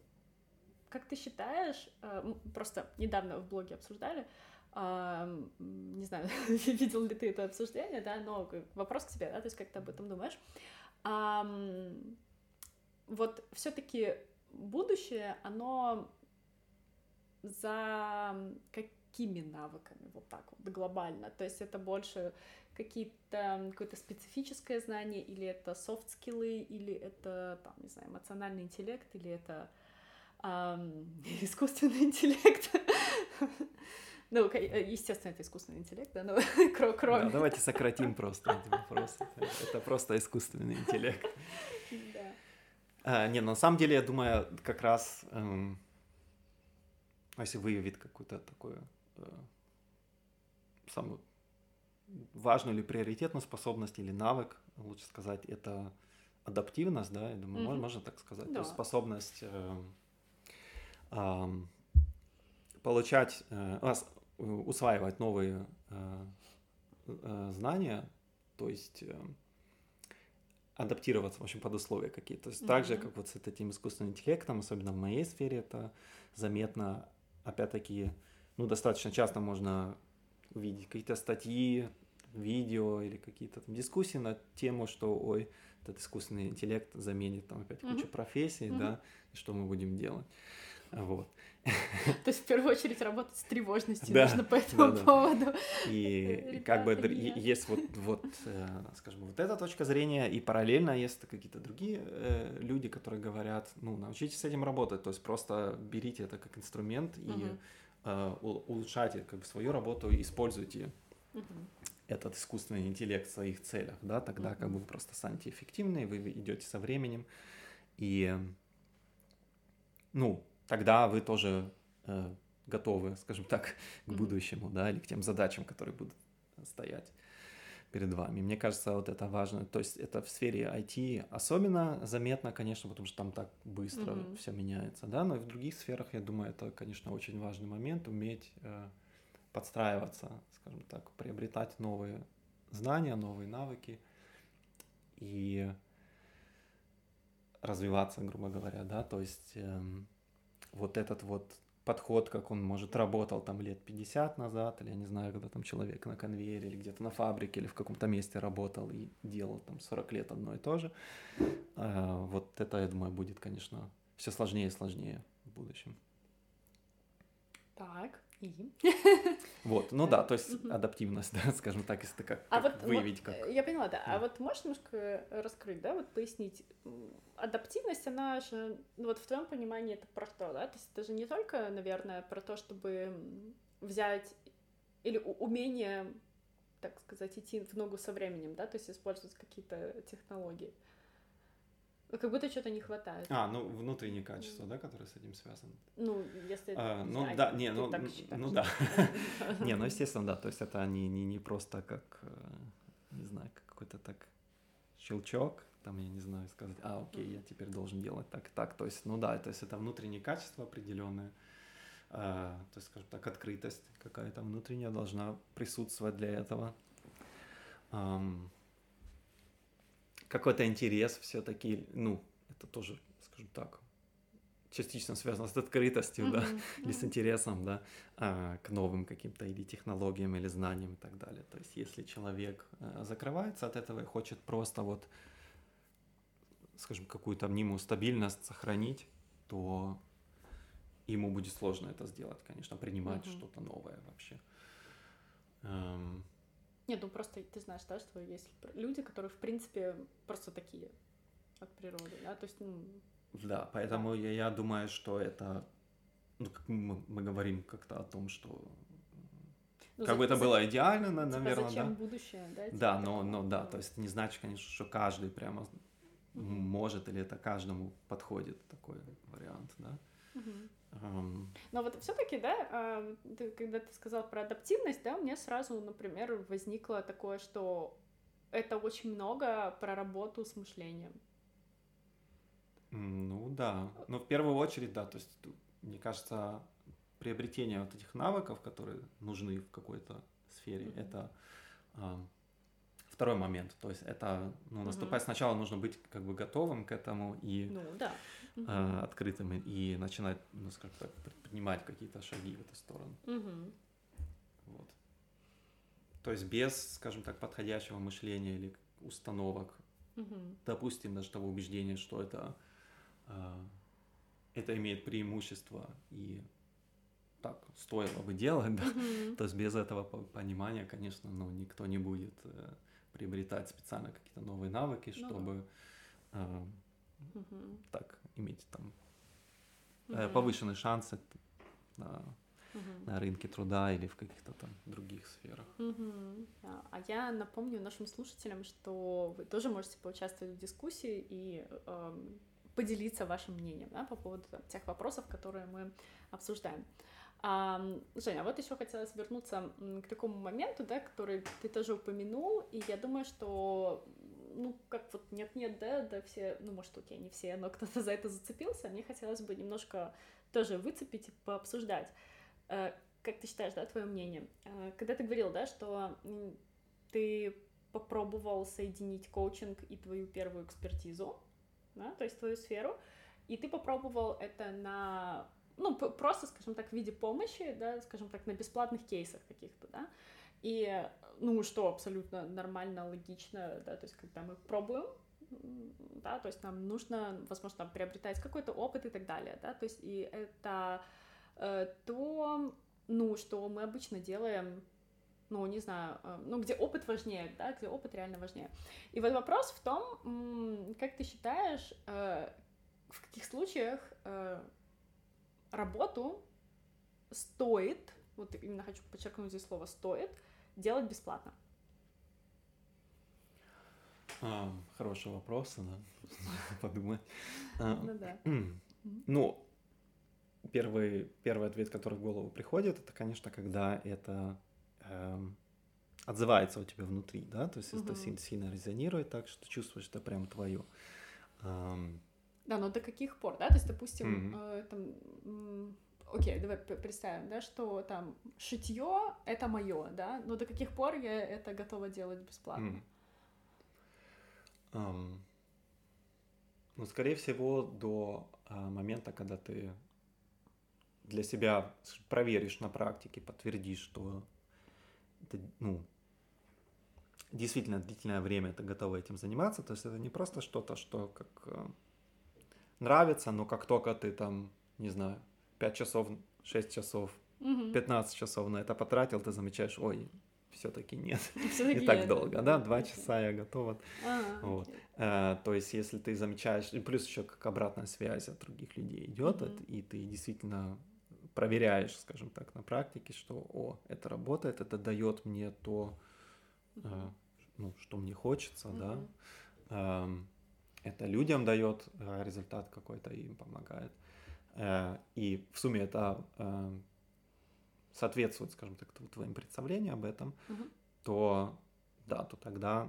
S1: как ты считаешь, э, просто недавно в блоге обсуждали, не знаю, видел ли ты это обсуждение, да, но вопрос к тебе, да, то есть как ты об этом думаешь. Вот все-таки будущее, оно за какими навыками, вот так вот, глобально? То есть это больше какие-то, какое-то специфическое знание, или это софт-скиллы, или это, там, не знаю, эмоциональный интеллект, или это эм, искусственный интеллект? Ну, э, естественно, это искусственный интеллект, да, но кроме...
S2: Да, давайте сократим просто эти вопросы. Это просто искусственный интеллект. Да. А, не, на самом деле, я думаю, как раз, эм, если выявить какую-то такую э, самую важную или приоритетную способность или навык, лучше сказать, это адаптивность, да, я думаю, mm-hmm. можно, можно так сказать, да. то есть способность э, э, получать, э, усваивать новые э, э, знания, то есть э, адаптироваться, в общем, под условия какие-то. То есть mm-hmm. так же, как вот с этим искусственным интеллектом, особенно в моей сфере, это заметно, опять-таки, ну, достаточно часто можно увидеть какие-то статьи, видео или какие-то там дискуссии на тему, что, ой, этот искусственный интеллект заменит там опять кучу mm-hmm. профессий, mm-hmm. да, и что мы будем делать. Вот.
S1: То есть в первую очередь работать с тревожностью да, нужно по этому да, да. поводу.
S2: И как бы есть вот, вот, э, скажем, вот эта точка зрения, и параллельно есть какие-то другие э, люди, которые говорят, ну, научитесь с этим работать, то есть просто берите это как инструмент и улучшайте как бы свою работу, используйте угу. этот искусственный интеллект в своих целях, да, тогда угу. как бы вы просто станете эффективны, вы идете со временем, и, ну, тогда вы тоже э, готовы, скажем так, к будущему, да, или к тем задачам, которые будут стоять перед вами. Мне кажется, вот это важно. То есть это в сфере IT особенно заметно, конечно, потому что там так быстро mm-hmm. все меняется, да, но и в других сферах, я думаю, это, конечно, очень важный момент, уметь э, подстраиваться, скажем так, приобретать новые знания, новые навыки и развиваться, грубо говоря, да, то есть эм, вот этот вот подход, как он, может, работал там лет 50 назад, или я не знаю, когда там человек на конвейере, или где-то на фабрике, или в каком-то месте работал и делал там 40 лет одно и то же. А, вот это, я думаю, будет, конечно, все сложнее и сложнее в будущем.
S1: Так. И?
S2: Вот, ну да, то есть адаптивность, да, скажем так, если как, а вот, выявить как.
S1: Я поняла, да. А вот можешь немножко раскрыть, да, вот пояснить, адаптивность, она же, ну вот в твоем понимании это про что, да? То есть это же не только, наверное, про то, чтобы взять или умение, так сказать, идти в ногу со временем, да, то есть использовать какие-то технологии. Как будто что-то не хватает.
S2: А, ну внутренние качества, да, которые с этим связаны.
S1: Ну, если
S2: а, ну знать, да, не, ну, ну да. не, ну естественно, да, то есть это не, не, не просто как, э, не знаю, какой-то так щелчок, там, я не знаю, сказать, а, окей, я теперь должен делать так и так. То есть, ну да, то есть это внутренние качества определенные, а, то есть, скажем так, открытость какая-то внутренняя должна присутствовать для этого. Um, какой-то интерес все-таки, ну, это тоже, скажем так, частично связано с открытостью, mm-hmm. да, mm-hmm. или с интересом, да, а, к новым каким-то или технологиям, или знаниям и так далее. То есть, если человек а, закрывается от этого и хочет просто вот, скажем, какую-то мнимую стабильность сохранить, то ему будет сложно это сделать, конечно, принимать mm-hmm. что-то новое вообще.
S1: Нет, ну просто ты знаешь, да, что есть люди, которые, в принципе, просто такие от природы, да, то есть, ну...
S2: Да, поэтому. Я, я думаю, что это, ну, как мы, мы говорим как-то о том, что ну, как за, бы это за, было идеально, типа наверное,
S1: зачем
S2: да.
S1: будущее, да? Типа
S2: да, но, но да, то есть это не значит, конечно, что каждый прямо mm-hmm. может или это каждому подходит такой вариант, да.
S1: Но вот все-таки, да, ты, когда ты сказал про адаптивность, да, мне сразу, например, возникло такое, что это очень много про работу с мышлением.
S2: Ну да, но в первую очередь, да, то есть, мне кажется, приобретение вот этих навыков, которые нужны в какой-то сфере, mm-hmm. это э, второй момент. То есть это, ну, наступать mm-hmm. сначала нужно быть как бы готовым к этому и
S1: ну, да
S2: uh-huh. открытым и начинать, ну, скажем так, предпринимать какие-то шаги в эту сторону. Uh-huh. Вот. То есть без, скажем так, подходящего мышления или установок, uh-huh. допустим, даже того убеждения, что это, э, это имеет преимущество и так стоило бы делать, да? uh-huh. то есть без этого понимания, конечно, ну, никто не будет э, приобретать специально какие-то новые навыки, ну чтобы э, угу. так иметь там угу. повышенные шансы на, угу. на рынке труда или в каких-то там других сферах.
S1: Угу. А я напомню нашим слушателям, что вы тоже можете поучаствовать в дискуссии и э, поделиться вашим мнением да, по поводу там, тех вопросов, которые мы обсуждаем. А, Женя, вот еще хотелось вернуться к такому моменту, да, который ты тоже упомянул, и я думаю, что ну, как вот нет-нет, да, да, все, ну, может, окей, не все, но кто-то за это зацепился, мне хотелось бы немножко тоже выцепить и пообсуждать. Э, как ты считаешь, да, твое мнение? Э, когда ты говорил, да, что ты попробовал соединить коучинг и твою первую экспертизу, да, то есть твою сферу, и ты попробовал это на ну, просто, скажем так, в виде помощи, да, скажем так, на бесплатных кейсах каких-то, да, и, ну, что абсолютно нормально, логично, да, то есть когда мы пробуем, да, то есть нам нужно, возможно, там, приобретать какой-то опыт и так далее, да, то есть и это э, то, ну, что мы обычно делаем ну, не знаю, э, ну, где опыт важнее, да, где опыт реально важнее. И вот вопрос в том, как ты считаешь, э, в каких случаях э, работу стоит, вот именно хочу подчеркнуть здесь слово «стоит», делать бесплатно?
S2: А, хороший вопрос, да, подумать. А, ну да. Ну, первый, первый ответ, который в голову приходит, это, конечно, когда это эм, отзывается у тебя внутри, да, то есть угу. это сильно, сильно резонирует так, что чувствуешь, это прям твое.
S1: Эм... Да, но до каких пор, да, то есть, допустим, угу. э, там, окей, давай представим, да, что там шитье это мое, да, но до каких пор я это готова делать бесплатно? Mm.
S2: Um, ну, скорее всего, до uh, момента, когда ты для себя проверишь на практике, подтвердишь, что это, ну, действительно длительное время ты готова этим заниматься, то есть это не просто что-то, что как э, нравится, но как только ты там, не знаю, 5 часов, 6 часов, угу. 15 часов на это потратил, ты замечаешь, ой, все-таки нет, все-таки не так долго, да, два часа я готова. А, вот. а, то есть, если ты замечаешь, и плюс еще как обратная связь от других людей идет, угу. и ты действительно проверяешь, скажем так, на практике, что, о, это работает, это дает мне то, угу. а, ну, что мне хочется, угу. да, а, это людям дает а, результат какой-то, и им помогает. Э, и в сумме это э, соответствует, скажем так, твоим представлениям об этом, угу. то да, то тогда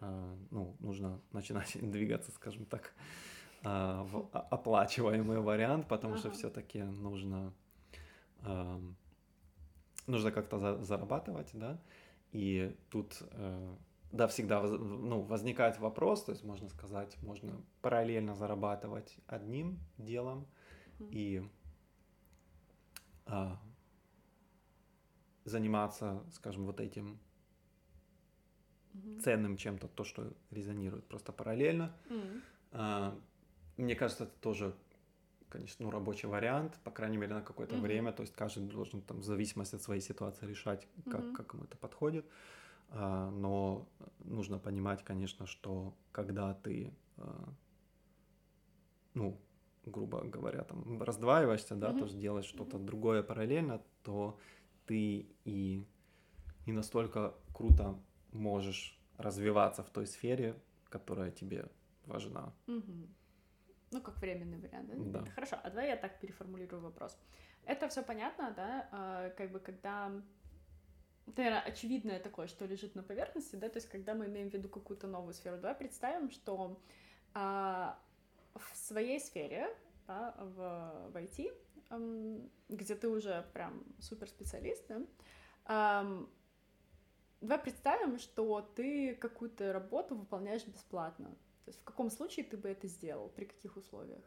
S2: э, ну, нужно начинать двигаться, скажем так, в оплачиваемый вариант, потому ага. что все-таки нужно нужно как-то за, зарабатывать, да, и тут да, всегда ну, возникает вопрос, то есть можно сказать, можно параллельно зарабатывать одним делом, и а, заниматься, скажем, вот этим ценным чем-то, то, что резонирует просто параллельно. Mm-hmm. А, мне кажется, это тоже, конечно, ну, рабочий вариант, по крайней мере, на какое-то mm-hmm. время. То есть каждый должен там в зависимости от своей ситуации решать, как, mm-hmm. как ему это подходит. А, но нужно понимать, конечно, что когда ты а, ну, грубо говоря, там раздваиваешься, да, mm-hmm. то есть делаешь что-то другое параллельно, то ты и не настолько круто можешь развиваться в той сфере, которая тебе важна.
S1: Mm-hmm. Ну, как временный вариант, да? да? Хорошо, а давай я так переформулирую вопрос. Это все понятно, да, а, как бы когда наверное, очевидное такое, что лежит на поверхности, да, то есть когда мы имеем в виду какую-то новую сферу, давай представим, что а, в своей сфере, да, в, в IT, эм, где ты уже прям суперспециалист, да, эм, давай представим, что ты какую-то работу выполняешь бесплатно. То есть в каком случае ты бы это сделал, при каких условиях?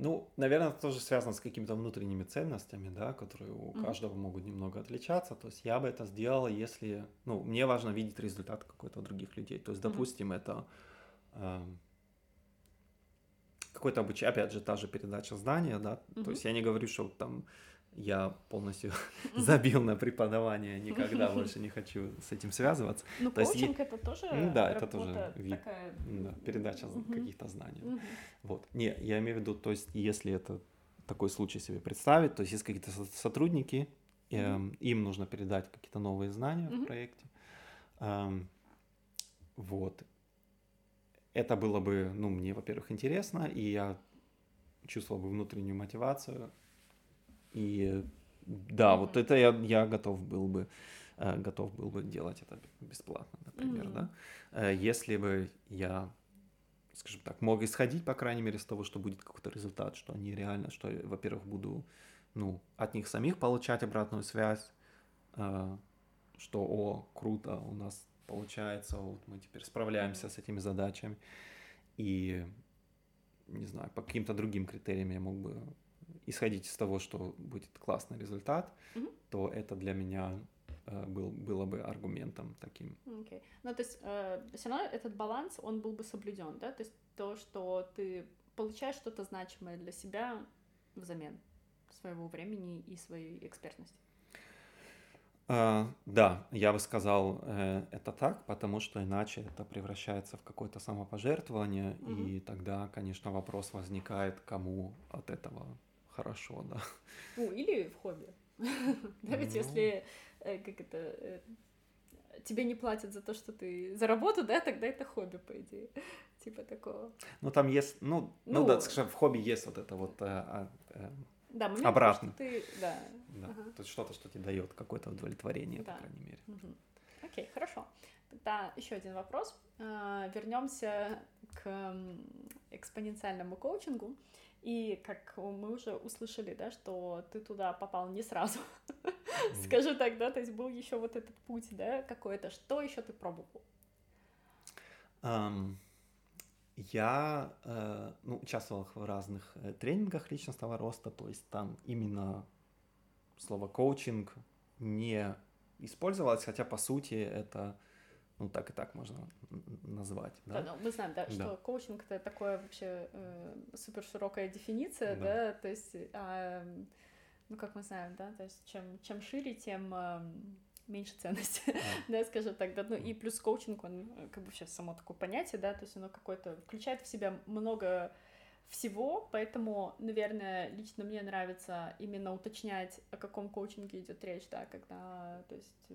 S2: Ну, наверное, это тоже связано с какими-то внутренними ценностями, да, которые у mm-hmm. каждого могут немного отличаться. То есть я бы это сделал, если, ну, мне важно видеть результат какой-то у других людей. То есть, допустим, mm-hmm. это э, какой-то обучение, опять же, та же передача знания, да. Mm-hmm. То есть я не говорю, что там я полностью забил на преподавание, никогда больше не хочу с этим связываться.
S1: Ну, То коучинг есть, это тоже
S2: ну, да, это тоже вид, такая... да, передача угу. каких-то знаний. Угу. Вот. Не, я имею в виду, то есть если это такой случай себе представить, то есть есть какие-то сотрудники, угу. э, им нужно передать какие-то новые знания угу. в проекте. Э, вот. Это было бы, ну, мне, во-первых, интересно, и я чувствовал бы внутреннюю мотивацию и да, mm-hmm. вот это я, я готов был бы э, готов был бы делать это бесплатно, например, mm-hmm. да. Э, если бы я, скажем так, мог исходить, по крайней мере, с того, что будет какой-то результат, что они реально, что, во-первых, буду, ну, от них самих получать обратную связь, э, что, о, круто, у нас получается, вот мы теперь справляемся с этими задачами. и, не знаю, по каким-то другим критериям я мог бы исходить из того, что будет классный результат, mm-hmm. то это для меня э, был, было бы аргументом таким.
S1: Okay. Ну, то есть, э, все равно этот баланс, он был бы соблюден, да? То есть то, что ты получаешь что-то значимое для себя взамен своего времени и своей экспертности.
S2: Uh, да, я бы сказал э, это так, потому что иначе это превращается в какое-то самопожертвование, угу. и тогда, конечно, вопрос возникает, кому от этого хорошо, да.
S1: Ну, или в хобби. Да, ведь ну. если, э, как это, э, тебе не платят за то, что ты за работу, да, тогда это хобби, по идее. Типа такого.
S2: Ну, там есть, ну, ну, да, скажем, в хобби есть вот это вот а, да, момент, обратно. Ты, да. да. Ага. То есть что-то, что тебе дает какое-то удовлетворение, да. по крайней мере.
S1: Угу. Окей, хорошо. Тогда еще один вопрос. Вернемся к экспоненциальному коучингу. И как мы уже услышали, да, что ты туда попал не сразу, скажу так, да, то есть был еще вот этот путь, да, какой-то. Что еще ты пробовал?
S2: Um, я э, ну, участвовал в разных э, тренингах личностного роста, то есть там именно слово коучинг не использовалось, хотя по сути это ну так и так можно назвать.
S1: Да, да ну, мы знаем, да, да. что коучинг это такое вообще э, супер широкая дефиниция, да, да то есть, а, ну как мы знаем, да, то есть чем чем шире, тем э, меньше ценности, yeah. да, скажем так, да, ну и плюс коучинг, он э, как бы сейчас само такое понятие, да, то есть оно какое-то включает в себя много всего, поэтому, наверное, лично мне нравится именно уточнять, о каком коучинге идет речь, да, когда, то есть,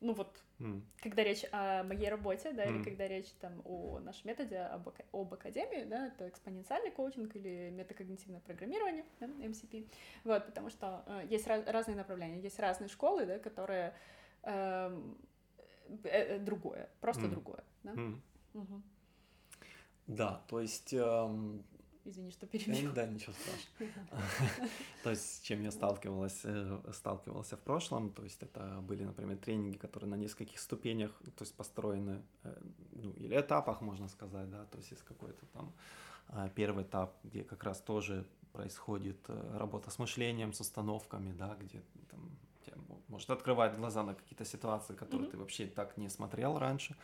S1: ну вот, mm. когда речь о моей работе, да, mm. или когда речь там о нашем методе, об, об академии, да, это экспоненциальный коучинг или метакогнитивное программирование, да, MCP, вот, потому что э, есть раз, разные направления, есть разные школы, да, которые эм, э, э, другое, просто mm. другое, да. Mm. Угу.
S2: Да, то есть эм,
S1: Извини, что перебил.
S2: Да, ничего страшного. То есть, с чем я сталкивалась, э, сталкивался в прошлом, то есть это были, например, тренинги, которые на нескольких ступенях, то есть построены, э, ну, или этапах, можно сказать, да, то есть есть какой-то там а, первый этап, где как раз тоже происходит э, работа с мышлением, с установками, да, где там может открывать глаза на какие-то ситуации, которые mm-hmm. ты вообще так не смотрел раньше,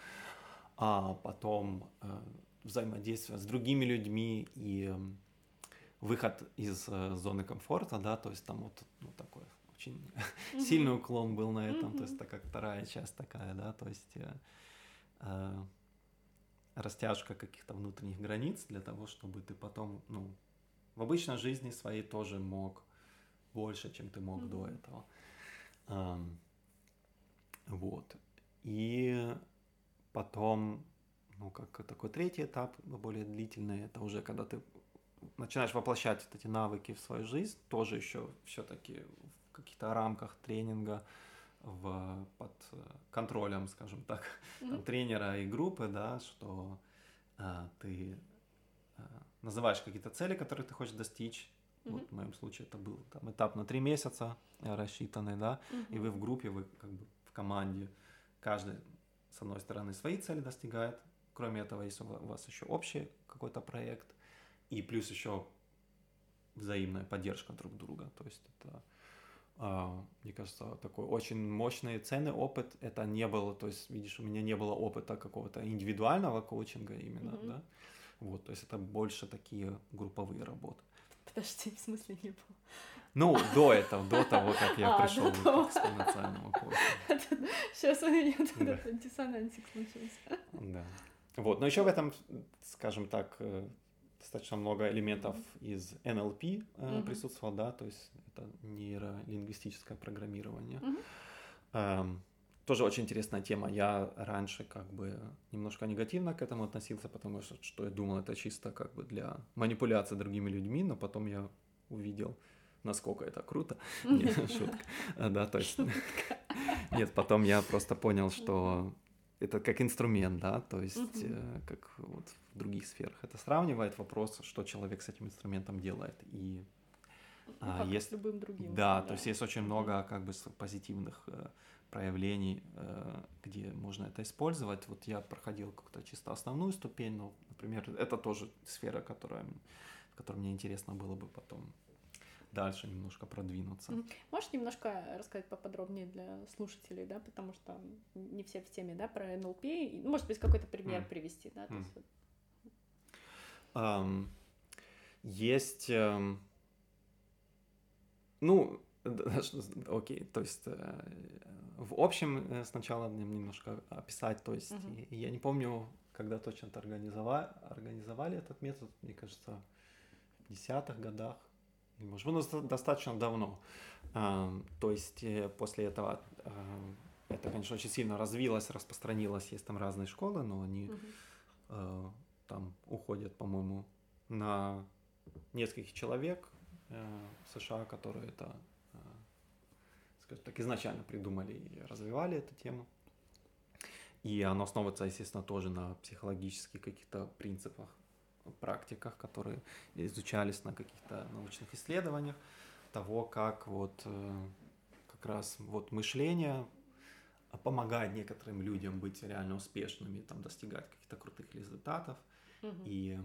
S2: а потом взаимодействия с другими людьми и эм, выход из э, зоны комфорта, да, то есть там вот ну, такой очень mm-hmm. сильный уклон был на этом, mm-hmm. то есть это как вторая часть такая, да, то есть э, э, растяжка каких-то внутренних границ для того, чтобы ты потом, ну, в обычной жизни своей тоже мог больше, чем ты мог mm-hmm. до этого. Um, вот. И потом ну, как такой третий этап, более длительный, это уже когда ты начинаешь воплощать эти навыки в свою жизнь, тоже еще все-таки в каких-то рамках тренинга, в, под контролем, скажем так, mm-hmm. там, тренера и группы, да, что а, ты а, называешь какие-то цели, которые ты хочешь достичь. Mm-hmm. Вот в моем случае это был там, этап на три месяца рассчитанный, да, mm-hmm. и вы в группе, вы как бы в команде, каждый с одной стороны свои цели достигает, Кроме этого, если у вас еще общий какой-то проект, и плюс еще взаимная поддержка друг друга. То есть это, а, мне кажется, такой очень мощный, ценный опыт. Это не было, то есть, видишь, у меня не было опыта какого-то индивидуального коучинга именно, mm-hmm. да. Вот, то есть это больше такие групповые работы.
S1: Подожди, в смысле не было?
S2: Ну, до этого, до того, как я а, пришел к экспоненциальному
S1: коучингу. Сейчас у меня диссонансик случился.
S2: Да. Вот, но еще в этом, скажем так, э, достаточно много элементов из NLP mm-hmm. присутствовало, да, то есть это нейролингвистическое программирование. Mm-hmm. Эм, тоже очень интересная тема. Я раньше как бы немножко негативно к этому относился, потому что, что я думал, это чисто как бы для манипуляции другими людьми, но потом я увидел, насколько это круто. Нет, шутка. Да, то есть... Нет, потом я просто понял, что это как инструмент, да, то есть угу. э, как вот в других сферах это сравнивает вопрос, что человек с этим инструментом делает. И
S1: Ну, как есть, с любым другим.
S2: Да, да, то есть есть очень много как бы позитивных э, проявлений, э, где можно это использовать. Вот я проходил как-то чисто основную ступень, но, например, это тоже сфера, которая, в которой мне интересно было бы потом дальше немножко продвинуться.
S1: Можешь немножко рассказать поподробнее для слушателей, да, потому что не все в теме, да, про НЛП, может быть, какой-то пример mm. привести, да? Mm. Есть,
S2: um, есть um, ну, окей, то есть в общем э, сначала немножко описать, то есть uh-huh. я не помню, когда точно это организовали, организовали этот метод, мне кажется, в десятых годах, ну, достаточно давно. То есть э, после этого это, конечно, очень сильно развилось, распространилось, есть там разные школы, но они uh-huh. там уходят, по-моему, на нескольких человек в США, которые это скажем так, изначально придумали и развивали эту тему. И оно основывается, естественно, тоже на психологических каких-то принципах, практиках, которые изучались на каких-то научных исследованиях того, как вот э, как раз вот мышление помогает некоторым людям быть реально успешными, там достигать каких-то крутых результатов. Mm-hmm. И,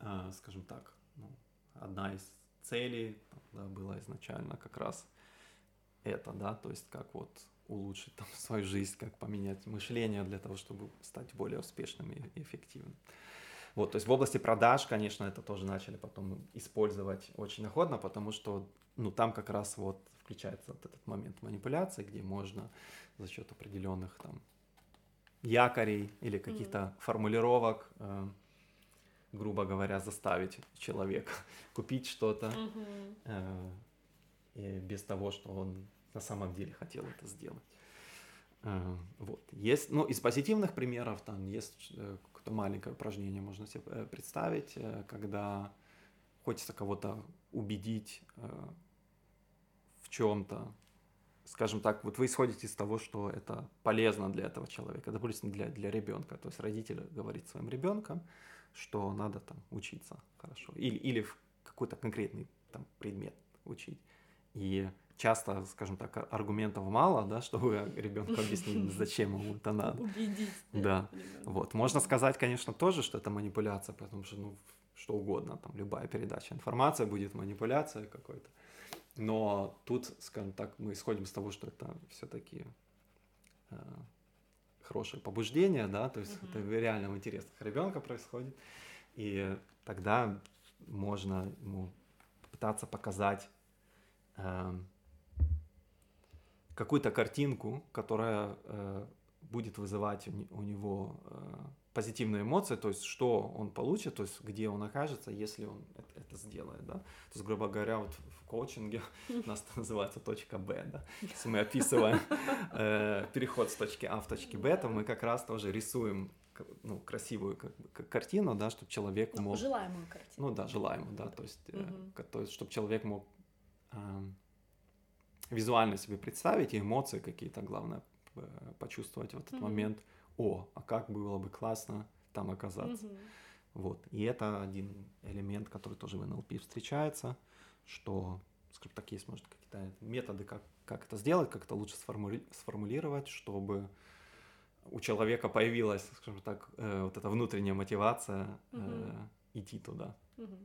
S2: э, скажем так, ну, одна из целей да, было изначально как раз это, да, то есть как вот улучшить там свою жизнь, как поменять мышление для того, чтобы стать более успешным и эффективным. Вот, то есть в области продаж, конечно, это тоже начали потом использовать очень охотно, потому что, ну, там как раз вот включается вот этот момент манипуляции, где можно за счет определенных там якорей или каких-то mm-hmm. формулировок э, грубо говоря, заставить человека купить что-то mm-hmm. э, без того, что он на самом деле хотел это сделать. Э, вот. Есть, ну, из позитивных примеров там есть э, какое-то маленькое упражнение, можно себе э, представить, э, когда хочется кого-то убедить в чем-то, скажем так, вот вы исходите из того, что это полезно для этого человека, допустим, для, для ребенка. То есть родитель говорит своим ребенком, что надо там учиться хорошо. Или, или в какой-то конкретный там предмет учить. И часто, скажем так, аргументов мало, да, чтобы ребенку объяснить, зачем ему это надо.
S1: Убедить.
S2: Да. Вот. Можно сказать, конечно, тоже, что это манипуляция, потому что, ну, что угодно, там, любая передача информации будет манипуляцией какой-то. Но тут, скажем так, мы исходим из того, что это все-таки э, хорошее побуждение, да, то есть mm-hmm. это в реальном интересах ребенка происходит, и тогда можно ему пытаться показать э, какую-то картинку, которая э, будет вызывать у, у него э, позитивные эмоции, то есть что он получит, то есть где он окажется, если он это, это сделает, да. То есть, грубо говоря, вот в коучинге у нас это называется точка Б, да. Если мы описываем э, переход с точки А в точке Б, то мы как раз тоже рисуем ну, красивую как бы, картину, да, чтобы человек ну, мог...
S1: Желаемую картину.
S2: Ну да, желаемую, да, то есть, угу. э, то есть чтобы человек мог э, визуально себе представить и эмоции какие-то, главное, э, почувствовать в этот угу. момент – о, а как было бы классно там оказаться. Угу. Вот. И это один элемент, который тоже в НЛП встречается, что, скажем так, есть, может, какие-то методы, как, как это сделать, как это лучше сформули- сформулировать, чтобы у человека появилась, скажем так, э, вот эта внутренняя мотивация э, угу. идти туда.
S1: Угу.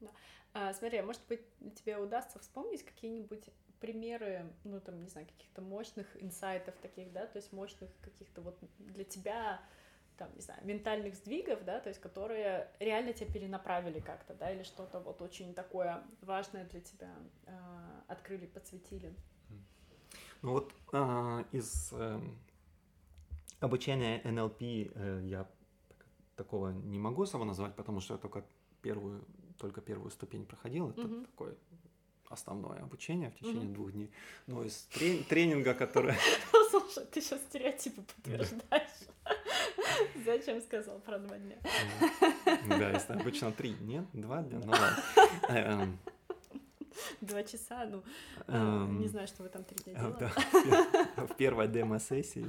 S1: Да. А, смотри, а может быть, тебе удастся вспомнить какие-нибудь примеры, ну, там, не знаю, каких-то мощных инсайтов таких, да, то есть мощных каких-то вот для тебя, там, не знаю, ментальных сдвигов, да, то есть которые реально тебя перенаправили как-то, да, или что-то вот очень такое важное для тебя э, открыли, подсветили.
S2: Ну вот э, из э, обучения НЛП э, я такого не могу само назвать, потому что я только первую только первую ступень проходил. Это mm-hmm. такой основное обучение в течение mm-hmm. двух дней. Но из трени- тренинга, который...
S1: Слушай, ты сейчас стереотипы подтверждаешь. Зачем сказал про два дня?
S2: Да, если обычно три, нет? Два дня? Ну ладно. Эм.
S1: Два часа, ну, эм. не знаю, что вы там три дня делали.
S2: В первой демо-сессии.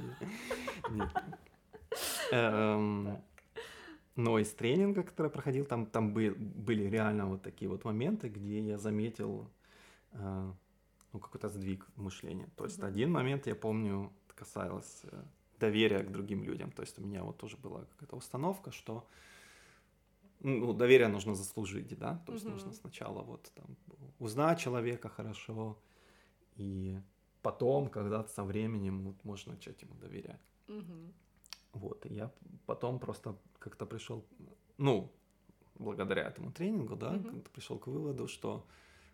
S2: Эм. но из тренинга, который проходил, там, там были, были реально вот такие вот моменты, где я заметил э, ну, какой-то сдвиг мышления. То есть mm-hmm. один момент, я помню, касалось э, доверия к другим людям. То есть у меня вот тоже была какая-то установка, что ну, доверие нужно заслужить, да, то есть mm-hmm. нужно сначала вот там узнать человека хорошо, и потом, когда-то со временем вот, можно начать ему доверять. Mm-hmm. Вот, и я потом просто как-то пришел, ну, благодаря этому тренингу, да, mm-hmm. пришел к выводу, что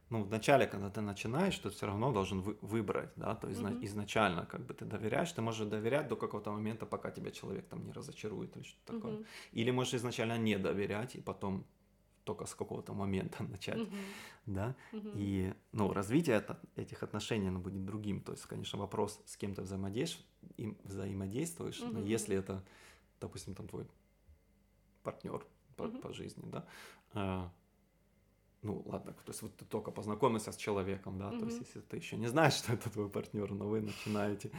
S2: ну, вначале, когда ты начинаешь, ты все равно должен вы, выбрать, да, то есть mm-hmm. изначально как бы ты доверяешь, ты можешь доверять до какого-то момента, пока тебя человек там не разочарует или что-то mm-hmm. такое. Или можешь изначально не доверять и потом только с какого-то момента начать, mm-hmm. да, mm-hmm. и, ну, развитие это, этих отношений, оно будет другим, то есть, конечно, вопрос, с кем ты взаимодействуешь, им взаимодействуешь, mm-hmm. но если это, допустим, там твой партнер по, mm-hmm. по жизни, да, а, ну ладно, то есть вот ты только познакомился с человеком, да, mm-hmm. то есть если ты еще не знаешь, что это твой партнер, но вы начинаете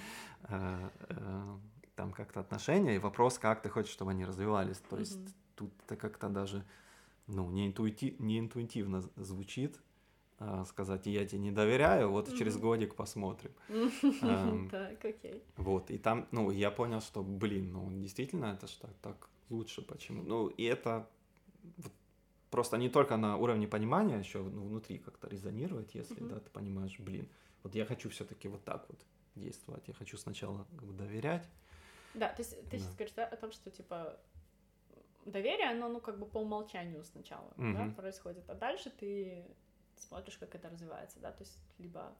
S2: э, э, там как-то отношения, и вопрос, как ты хочешь, чтобы они развивались, то есть mm-hmm. тут это как-то даже, ну, не, интуити, не интуитивно звучит, э, сказать, я тебе не доверяю, вот mm-hmm. через годик посмотрим.
S1: Так, окей.
S2: Вот, и там, ну, я понял, что, блин, ну, действительно, это что так лучше, почему, ну, и это просто не только на уровне понимания, еще ну, внутри как-то резонировать, если mm-hmm. да, ты понимаешь, блин, вот я хочу все-таки вот так вот действовать, я хочу сначала как бы доверять.
S1: Да, то есть ты да. сейчас говоришь да, о том, что типа доверие, оно ну как бы по умолчанию сначала mm-hmm. да, происходит, а дальше ты смотришь, как это развивается, да, то есть либо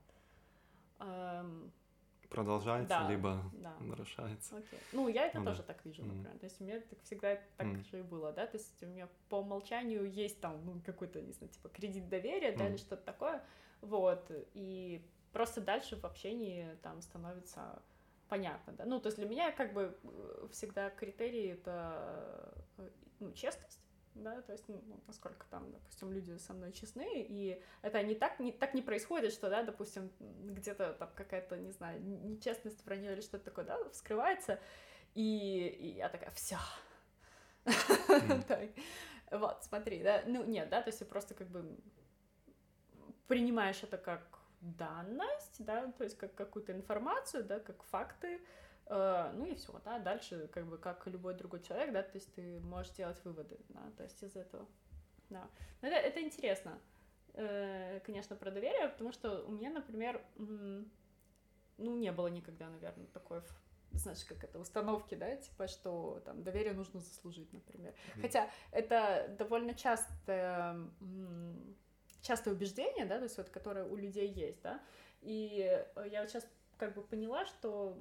S1: эм,
S2: продолжается, да, либо да. нарушается.
S1: Окей. Ну, я это ну, тоже да. так вижу, например. Mm. То есть у меня так всегда так mm. же и было, да, то есть у меня по умолчанию есть там, ну, какой-то, не знаю, типа кредит доверия, mm. да, или что-то такое, вот, и просто дальше в общении там становится понятно, да, ну, то есть для меня как бы э, всегда критерий это, э, ну, честность, да, то есть, ну, насколько там, допустим, люди со мной честны, и это не так, не, так не происходит, что, да, допустим, где-то там какая-то, не знаю, нечестность, вранье или что-то такое, да, вскрывается, и, и я такая, все. Вот, смотри, да, ну, нет, да, то есть просто как бы принимаешь это как данность, да, то есть как какую-то информацию, да, как факты, ну и все, да, дальше, как бы, как любой другой человек, да, то есть ты можешь делать выводы, да, то есть из этого, да. Но это, это интересно, э, конечно, про доверие, потому что у меня, например, ну, не было никогда, наверное, такой знаешь, как это, установки, да, типа, что там доверие нужно заслужить, например. Mm-hmm. Хотя это довольно частое, частое убеждение, да, то есть вот, которое у людей есть, да, и я вот сейчас как бы поняла, что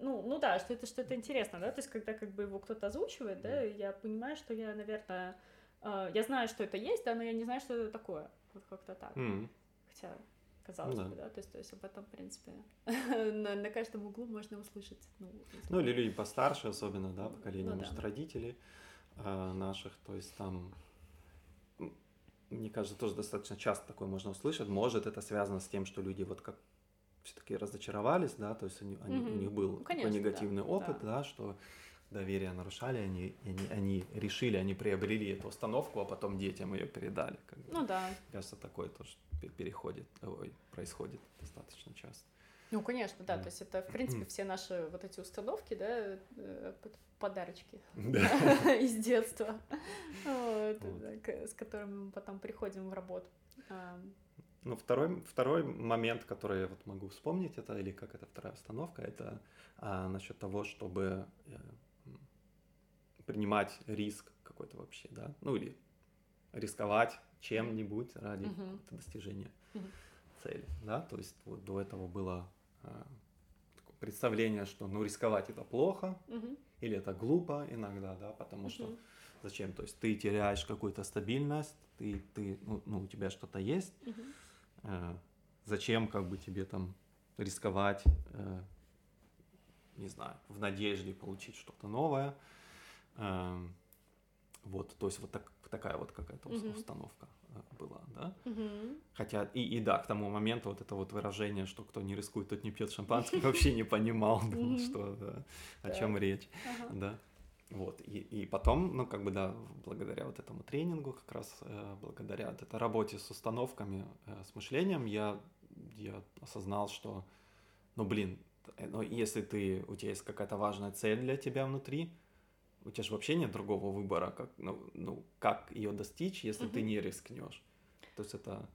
S1: ну, ну да, что это что-то интересно, да, то есть когда как бы его кто-то озвучивает, да, я понимаю, что я, наверное, э, я знаю, что это есть, да, но я не знаю, что это такое, вот как-то так. Mm. Хотя, казалось ну, бы, да. да, то есть, то есть об этом, в принципе, на, на каждом углу можно услышать. Ну,
S2: ну или люди постарше, особенно, да, поколение, ну, может, да. родителей э, наших, то есть там мне кажется, тоже достаточно часто такое можно услышать. Может, это связано с тем, что люди вот как все-таки разочаровались, да, то есть они, они, mm-hmm. у них был ну, конечно, такой негативный да, опыт, да. да, что доверие нарушали, они, они, они решили, они приобрели эту установку, а потом детям ее передали. Как бы.
S1: Ну да.
S2: Кажется, такое тоже переходит, ой, происходит достаточно часто.
S1: Ну, конечно, да, то есть это, в принципе, все наши вот эти установки, да, э, подарочки из детства, с которыми мы потом приходим в работу.
S2: Ну, второй, второй момент, который я вот могу вспомнить, это, или как это вторая установка, это а, насчет того, чтобы э, принимать риск какой-то вообще, да, ну или рисковать чем-нибудь ради uh-huh. достижения uh-huh. цели, да, то есть вот до этого было а, представление, что ну рисковать это плохо uh-huh. или это глупо иногда, да, потому uh-huh. что зачем, то есть ты теряешь какую-то стабильность, ты, ты, ну, ну у тебя что-то есть, uh-huh Э, зачем как бы тебе там рисковать, э, не знаю, в надежде получить что-то новое. Эм, вот, то есть вот так, такая вот какая-то mm-hmm. установка э, была, да. Mm-hmm. Хотя и, и да, к тому моменту вот это вот выражение, что кто не рискует, тот не пьет шампанское, вообще не понимал, что о чем речь, да. Вот, и, и потом, ну, как бы, да, благодаря вот этому тренингу, как раз э, благодаря вот этой работе с установками, э, с мышлением, я, я осознал, что, ну, блин, э, ну, если ты, у тебя есть какая-то важная цель для тебя внутри, у тебя же вообще нет другого выбора, как, ну, ну, как ее достичь, если mm-hmm. ты не рискнешь. То есть это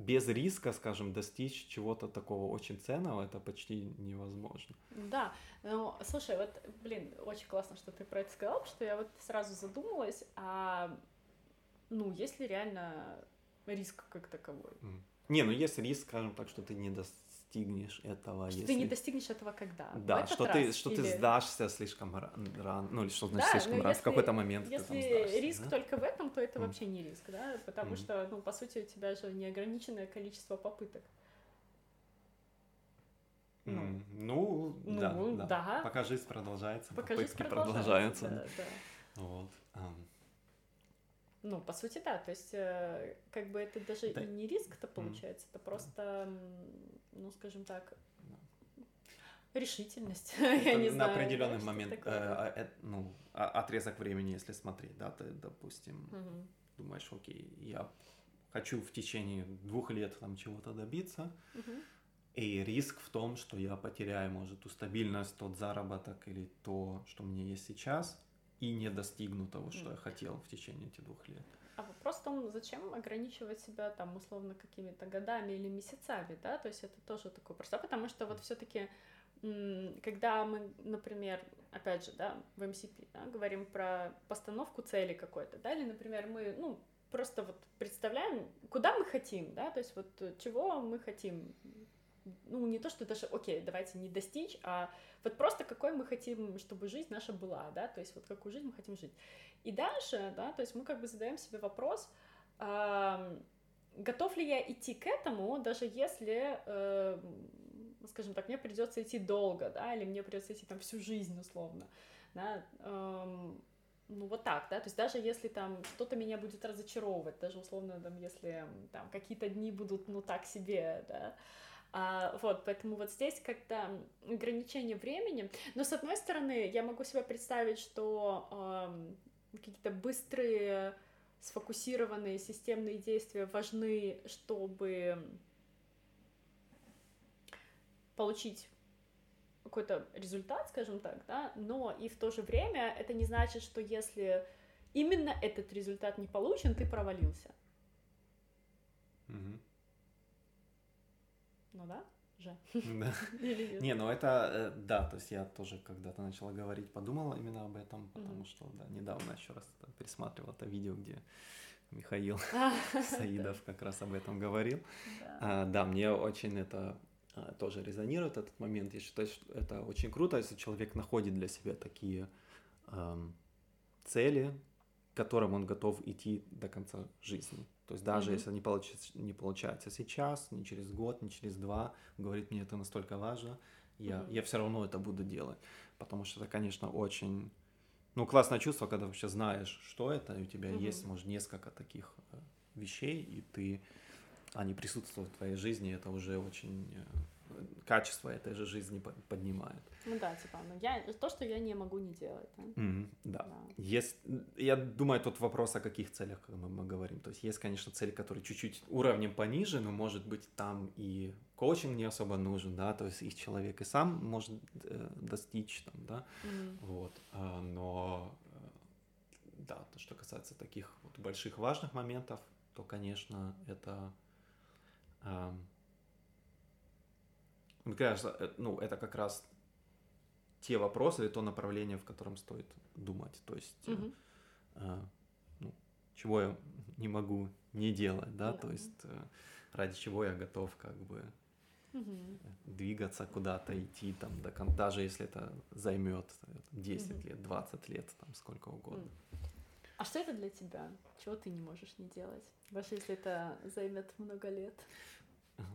S2: без риска, скажем, достичь чего-то такого очень ценного, это почти невозможно.
S1: Да, ну, слушай, вот, блин, очень классно, что ты про это сказал, что я вот сразу задумалась, а, ну, есть ли реально риск как таковой?
S2: Не, ну есть риск, скажем так, что ты не даст достигнешь этого.
S1: Что если... ты не достигнешь этого когда?
S2: Да, что ты, что или... ты сдашься слишком рано, ну или что значит да, слишком рано, в какой-то момент
S1: Если ты там сдашься, риск да? только в этом, то это mm. вообще не риск, да, потому mm. что, ну, по сути, у тебя же неограниченное количество попыток.
S2: Ну, ну, ну да, да. да. Пока жизнь продолжается,
S1: Пока попытки жизнь продолжаются.
S2: Да, да. Вот. Um.
S1: Ну, по сути, да. То есть, э, как бы это даже да. и не риск-то получается, mm. это просто ну, скажем так, решительность.
S2: Я не на определенный момент, э, а, э, ну, а, отрезок времени, если смотреть, да, ты, допустим, думаешь, окей, я хочу в течение двух лет там чего-то добиться, и риск в том, что я потеряю, может, ту стабильность, тот заработок или то, что у меня есть сейчас, и не достигну того, что я хотел в течение этих двух лет.
S1: А вопрос в том, зачем ограничивать себя там условно какими-то годами или месяцами, да, то есть это тоже такой просто, потому что вот все-таки когда мы, например, опять же, да, в MCP, да, говорим про постановку цели какой-то, да, или, например, мы, ну, просто вот представляем, куда мы хотим, да, то есть вот чего мы хотим, ну, не то, что даже, окей, давайте не достичь, а вот просто какой мы хотим, чтобы жизнь наша была, да, то есть вот какую жизнь мы хотим жить. И дальше, да, то есть мы как бы задаем себе вопрос, э, готов ли я идти к этому, даже если, э, скажем так, мне придется идти долго, да, или мне придется идти там всю жизнь условно, да, э, ну вот так, да, то есть даже если там что-то меня будет разочаровывать, даже условно там, если там какие-то дни будут, ну так себе, да, а, вот, поэтому вот здесь как-то ограничение времени. Но с одной стороны, я могу себе представить, что э, какие-то быстрые, сфокусированные системные действия важны, чтобы получить какой-то результат, скажем так, да, но и в то же время это не значит, что если именно этот результат не получен, ты провалился.
S2: Mm-hmm.
S1: Ну да, же.
S2: Да. Не, ну это, э, да, то есть я тоже когда-то начала говорить, подумала именно об этом, потому что, да, недавно еще раз пересматривал это видео, где Михаил а, Саидов как раз об этом говорил. А, да, мне очень это а, тоже резонирует этот момент. Я считаю, что это очень круто, если человек находит для себя такие цели, которым он готов идти до конца жизни. То есть даже mm-hmm. если не получается, не получается сейчас, не через год, не через два, говорит, мне это настолько важно, я, mm-hmm. я все равно это буду делать. Потому что это, конечно, очень ну, классное чувство, когда вообще знаешь, что это, и у тебя mm-hmm. есть, может, несколько таких э, вещей, и ты, они присутствуют в твоей жизни, это уже очень э, качество этой же жизни поднимает.
S1: Ну да, типа, ну я, то, что я не могу не делать. Да,
S2: mm-hmm, да. да. Есть, я думаю, тут вопрос о каких целях мы, мы говорим. То есть есть, конечно, цели, которые чуть-чуть уровнем пониже, но, может быть, там и коучинг не особо нужен, да, то есть их человек и сам может э, достичь, там, да, mm-hmm. вот, а, но, э, да, то, что касается таких вот больших важных моментов, то, конечно, это... Э, мне кажется, э, ну, это как раз те вопросы или то направление, в котором стоит думать. То есть, угу. э, ну, чего я не могу не делать, да, да. то есть э, ради чего я готов как бы угу. двигаться куда-то, идти там до конца, даже если это займет 10 угу. лет, 20 лет, там сколько угодно.
S1: А что это для тебя? Чего ты не можешь не делать? Даже если это займет много лет.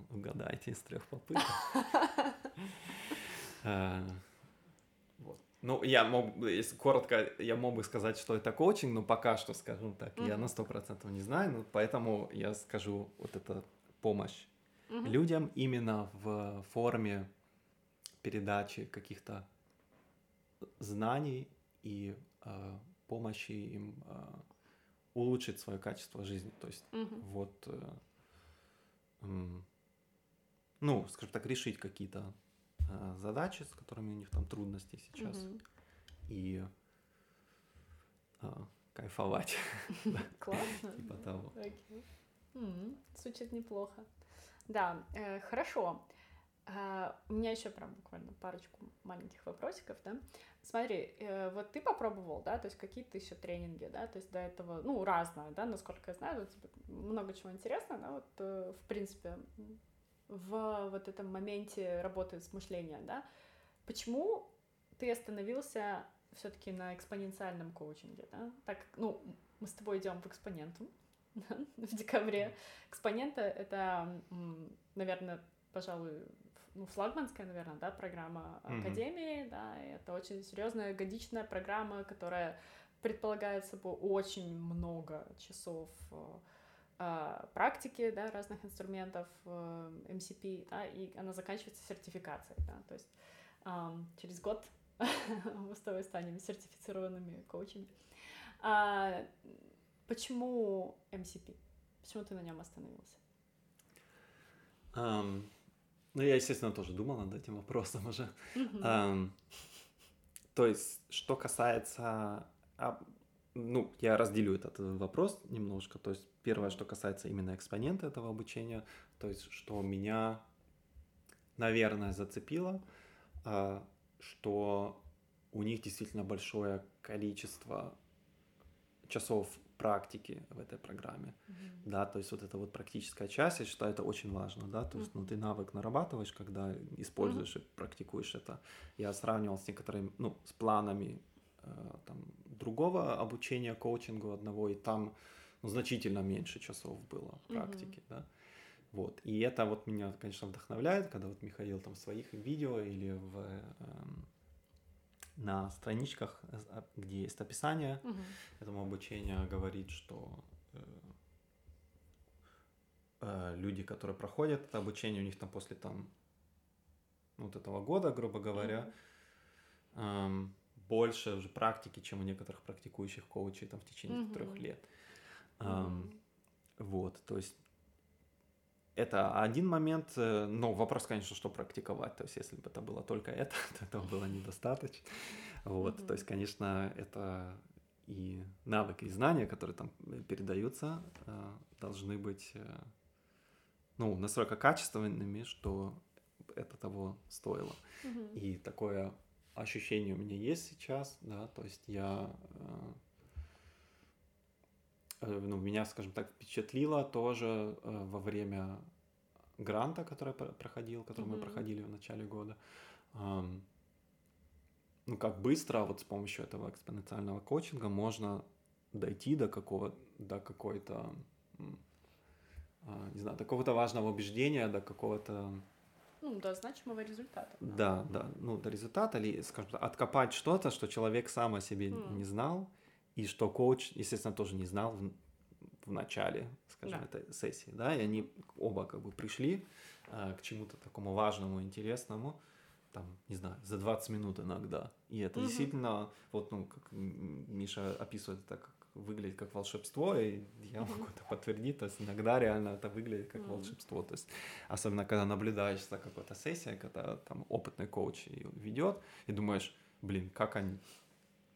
S2: Угадайте из трех попыток. Э, ну, я мог, если коротко, я мог бы сказать, что это коучинг, но пока что, скажем так, mm-hmm. я на сто процентов не знаю, ну, поэтому я скажу вот это помощь mm-hmm. людям именно в форме передачи каких-то знаний и э, помощи им э, улучшить свое качество жизни. То есть угу. вот, э, э, ну, скажем так, решить какие-то э, задачи, с которыми у них там трудности сейчас. Угу. И э, кайфовать.
S1: Классно.
S2: Типа того.
S1: Звучит неплохо. Да, э, хорошо. А, у меня еще прям буквально парочку маленьких вопросиков, да. Смотри, э, вот ты попробовал, да, то есть какие-то еще тренинги, да, то есть до этого, ну, разное, да, насколько я знаю, много чего интересного, да, вот, э, в принципе, в вот этом моменте работы с мышлением, да. Почему ты остановился все-таки на экспоненциальном коучинге, да? Так, ну, мы с тобой идем в экспоненту в декабре. Экспонента — это, наверное, пожалуй, ну, флагманская, наверное, да, программа Академии, mm-hmm. да, и это очень серьезная годичная программа, которая предполагает собой очень много часов э, практики, да, разных инструментов э, MCP, да, и она заканчивается сертификацией, да, то есть через год мы с тобой станем сертифицированными коучами. А, почему MCP? Почему ты на нем остановился?
S2: Um, ну, я, естественно, тоже думал над этим вопросом уже. Um, то есть, что касается... Ну, я разделю этот вопрос немножко. То есть, первое, что касается именно экспонента этого обучения, то есть, что меня, наверное, зацепило, а, что у них действительно большое количество часов практики в этой программе, mm-hmm. да, то есть вот эта вот практическая часть, я считаю, это очень важно, да, то есть, mm-hmm. ну, ты навык нарабатываешь, когда используешь mm-hmm. и практикуешь это. Я сравнивал с некоторыми, ну, с планами э, там другого обучения коучингу одного, и там ну, значительно меньше часов было практики, mm-hmm. да. Вот. И это вот меня, конечно, вдохновляет, когда вот Михаил там в своих видео или в эм, на страничках, а, где есть описание угу. этому обучению, говорит, что э, э, люди, которые проходят это обучение, у них там после там вот этого года, грубо говоря, угу. э, больше уже практики, чем у некоторых практикующих коучей там в течение угу. трех лет. Э, угу. Вот, то есть это один момент, э, но вопрос, конечно, что практиковать. То есть, если бы это было только это, то этого было недостаточно. Вот, mm-hmm. то есть, конечно, это и навыки, и знания, которые там передаются, э, должны быть, э, ну, настолько качественными, что это того стоило. Mm-hmm. И такое ощущение у меня есть сейчас, да, то есть я ну, меня, скажем так, впечатлило тоже э, во время гранта, который проходил, который mm-hmm. мы проходили в начале года. Ну, как быстро вот с помощью этого экспоненциального коучинга можно дойти до какого до какой-то не знаю, до какого-то важного убеждения, до какого-то
S1: ну, до значимого результата.
S2: Да, да, ну, до результата, или, скажем так, откопать что-то, что человек сам о себе mm. не знал, и что коуч, естественно, тоже не знал в, в начале, скажем, да. этой сессии, да, и они оба как бы пришли а, к чему-то такому важному, интересному, там, не знаю, за 20 минут иногда. И это угу. действительно, вот, ну, как Миша описывает это, как выглядит как волшебство, и я могу это подтвердить, то есть иногда реально это выглядит как волшебство, то есть особенно когда наблюдаешь за какой-то сессией, когда там опытный коуч ведет, и думаешь, блин, как они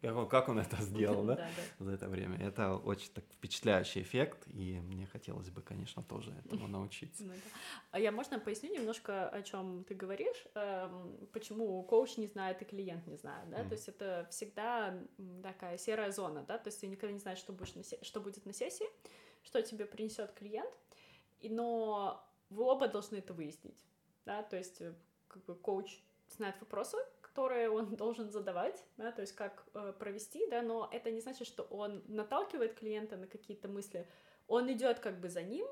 S2: как он это сделал, да, за это время. Это очень так впечатляющий эффект, и мне хотелось бы, конечно, тоже этому научиться. Ну
S1: а я, можно, поясню немножко, о чем ты говоришь, эм, почему коуч не знает и клиент не знает, да, то есть это всегда такая серая зона, да, то есть ты никогда не знаешь, что, будешь на что будет на сессии, что тебе принесет клиент, но вы оба должны это выяснить, да, то есть э, как бы коуч знает вопросы, которые он должен задавать, да, то есть как э, провести, да, но это не значит, что он наталкивает клиента на какие-то мысли, он идет как бы за ним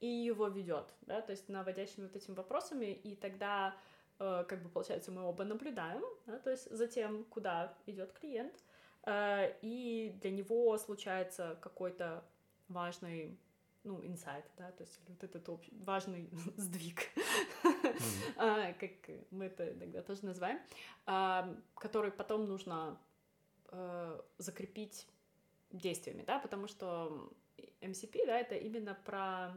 S1: и его ведет, да, то есть наводящими вот этими вопросами, и тогда э, как бы получается мы оба наблюдаем, да, то есть за тем, куда идет клиент, э, и для него случается какой-то важный ну, инсайт, да, то есть вот этот общий, важный сдвиг, как мы это иногда тоже называем, а, который потом нужно э, закрепить действиями, да, потому что MCP, да, это именно про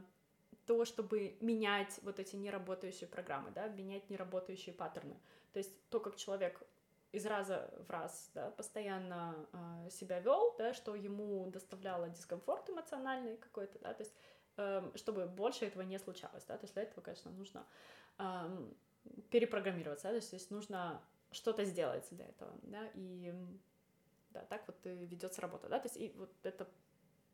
S1: то, чтобы менять вот эти неработающие программы, да, менять неработающие паттерны. То есть то, как человек из раза в раз, да, постоянно э, себя вел, да, что ему доставляло дискомфорт эмоциональный какой-то, да, то есть э, чтобы больше этого не случалось, да, то есть для этого, конечно, нужно э, перепрограммироваться, да, то есть нужно что-то сделать для этого, да, и да, так вот и ведется работа, да, то есть и вот это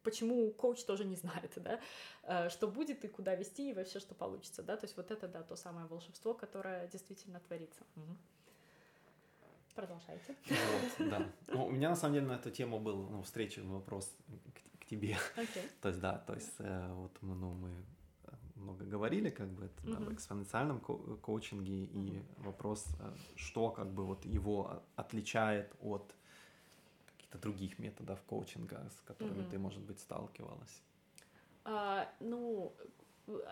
S1: почему коуч тоже не знает, да, э, что будет и куда вести, и вообще что получится, да, то есть вот это, да, то самое волшебство, которое действительно творится. Угу. Продолжайте.
S2: Вот, да. Ну, у меня на самом деле на эту тему был ну, встреча вопрос к, к тебе.
S1: Okay.
S2: то есть, да, то есть э, вот ну, мы много говорили, как бы это да, в экспоненциальном ко- коучинге, uh-huh. и вопрос, э, что как бы вот его отличает от каких-то других методов коучинга, с которыми uh-huh. ты, может быть, сталкивалась.
S1: Uh, ну,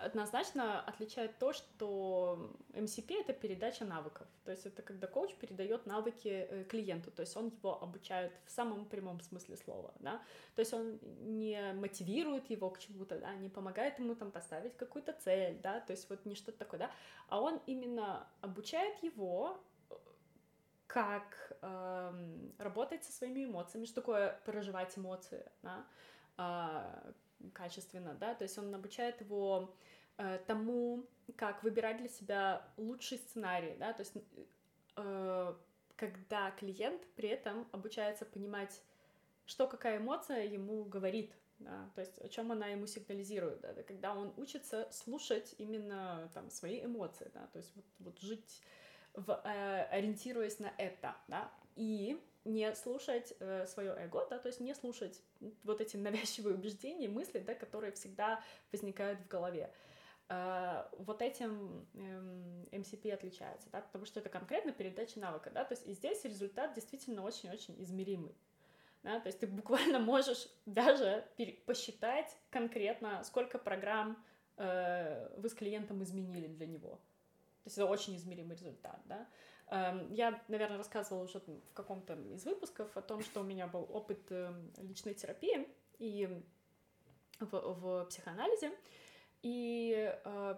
S1: однозначно отличает то, что MCP — это передача навыков. То есть это когда коуч передает навыки э, клиенту, то есть он его обучает в самом прямом смысле слова, да. То есть он не мотивирует его к чему-то, да, не помогает ему там поставить какую-то цель, да, то есть вот не что-то такое, да, а он именно обучает его как эм, работать со своими эмоциями, что такое проживать эмоции, да, э, качественно, да, то есть он обучает его э, тому, как выбирать для себя лучший сценарий, да, то есть э, когда клиент при этом обучается понимать, что какая эмоция ему говорит, да, то есть о чем она ему сигнализирует, да, когда он учится слушать именно там свои эмоции, да, то есть вот, вот жить в, э, ориентируясь на это, да, и не слушать э, свое эго, да, то есть не слушать вот эти навязчивые убеждения, мысли, да, которые всегда возникают в голове. Э, вот этим э, MCP отличается, да, потому что это конкретно передача навыка, да, то есть и здесь результат действительно очень-очень измеримый. Да, то есть ты буквально можешь даже посчитать конкретно, сколько программ э, вы с клиентом изменили для него. То есть это очень измеримый результат, да. Эм, я, наверное, рассказывала уже в каком-то из выпусков о том, что у меня был опыт эм, личной терапии и в, в психоанализе. И, э,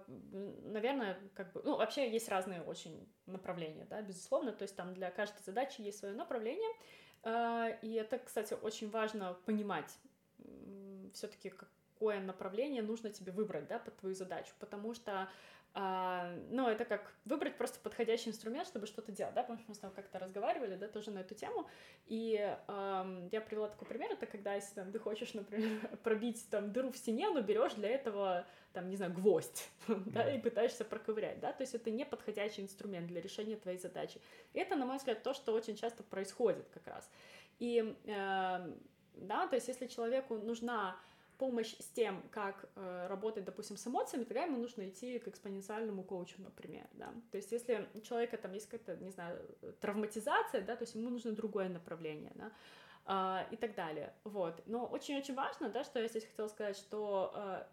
S1: наверное, как бы, ну, вообще есть разные очень направления, да, безусловно, то есть там для каждой задачи есть свое направление, э, и это, кстати, очень важно понимать все-таки, какое направление нужно тебе выбрать, да, под твою задачу, потому что а, ну, это как выбрать просто подходящий инструмент, чтобы что-то делать, да, потому что мы с тобой как-то разговаривали, да, тоже на эту тему, и э, я привела такой пример, это когда, если там, ты хочешь, например, пробить там дыру в стене, но берешь для этого, там, не знаю, гвоздь, да, и пытаешься проковырять, да, то есть это не подходящий инструмент для решения твоей задачи. И это, на мой взгляд, то, что очень часто происходит как раз. И, э, да, то есть если человеку нужна помощь с тем, как э, работать, допустим, с эмоциями, тогда ему нужно идти к экспоненциальному коучу, например, да. То есть если у человека там есть какая-то, не знаю, травматизация, да, то есть ему нужно другое направление, да, э, и так далее, вот. Но очень-очень важно, да, что я здесь хотела сказать, что э,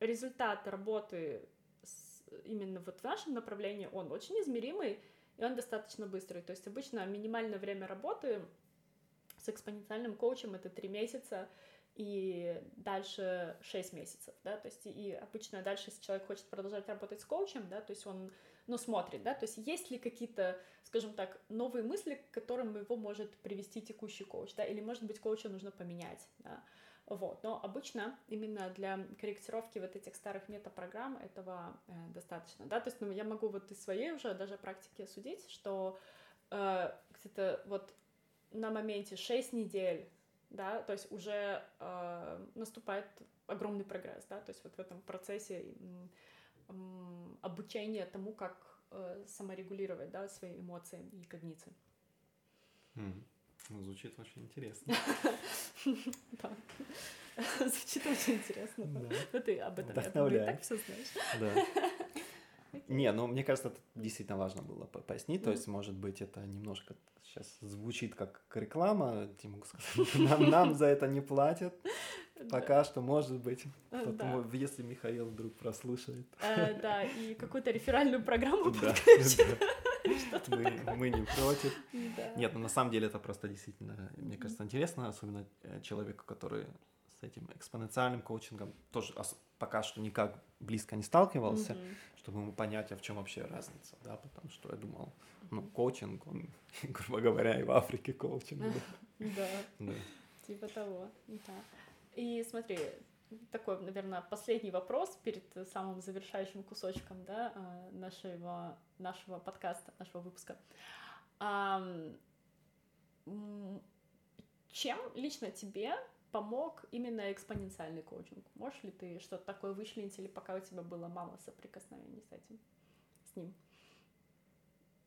S1: результат работы с, именно вот в нашем направлении, он очень измеримый, и он достаточно быстрый. То есть обычно минимальное время работы с экспоненциальным коучем — это три месяца, и дальше 6 месяцев, да, то есть и обычно дальше, если человек хочет продолжать работать с коучем, да, то есть он, ну, смотрит, да, то есть есть ли какие-то, скажем так, новые мысли, к которым его может привести текущий коуч, да, или, может быть, коуча нужно поменять, да, вот, но обычно именно для корректировки вот этих старых метапрограмм этого э, достаточно, да, то есть ну, я могу вот из своей уже даже практики судить, что э, где-то вот на моменте 6 недель да, то есть уже э, наступает огромный прогресс, да, то есть вот в этом процессе э, обучения тому, как э, саморегулировать, да, свои эмоции и когниции.
S2: Mm. Ну, звучит очень интересно.
S1: Да. Звучит очень интересно. Да. Ты об этом, я так все знаешь. Да.
S2: Не, ну мне кажется, это действительно важно было пояснить. То есть, может быть, это немножко сейчас звучит как реклама. Я могу сказать, нам, нам за это не платят. Пока что, может быть. Потом, если Михаил вдруг прослушает.
S1: Да, и какую-то реферальную программу
S2: подключит. Мы не против. Нет, ну на самом деле это просто действительно, мне кажется, интересно, особенно э, человеку, который этим экспоненциальным коучингом тоже пока что никак близко не сталкивался, mm-hmm. чтобы ему понять, а в чем вообще разница, да, потому что я думал, ну, коучинг, он, грубо говоря, и в Африке коучинг.
S1: Да, типа того, да. И смотри, такой, наверное, последний вопрос перед самым завершающим кусочком, да, а, нашего, нашего подкаста, нашего выпуска. Чем лично тебе помог именно экспоненциальный коучинг? Можешь ли ты что-то такое вычленить, или пока у тебя было мало соприкосновений с этим, с ним?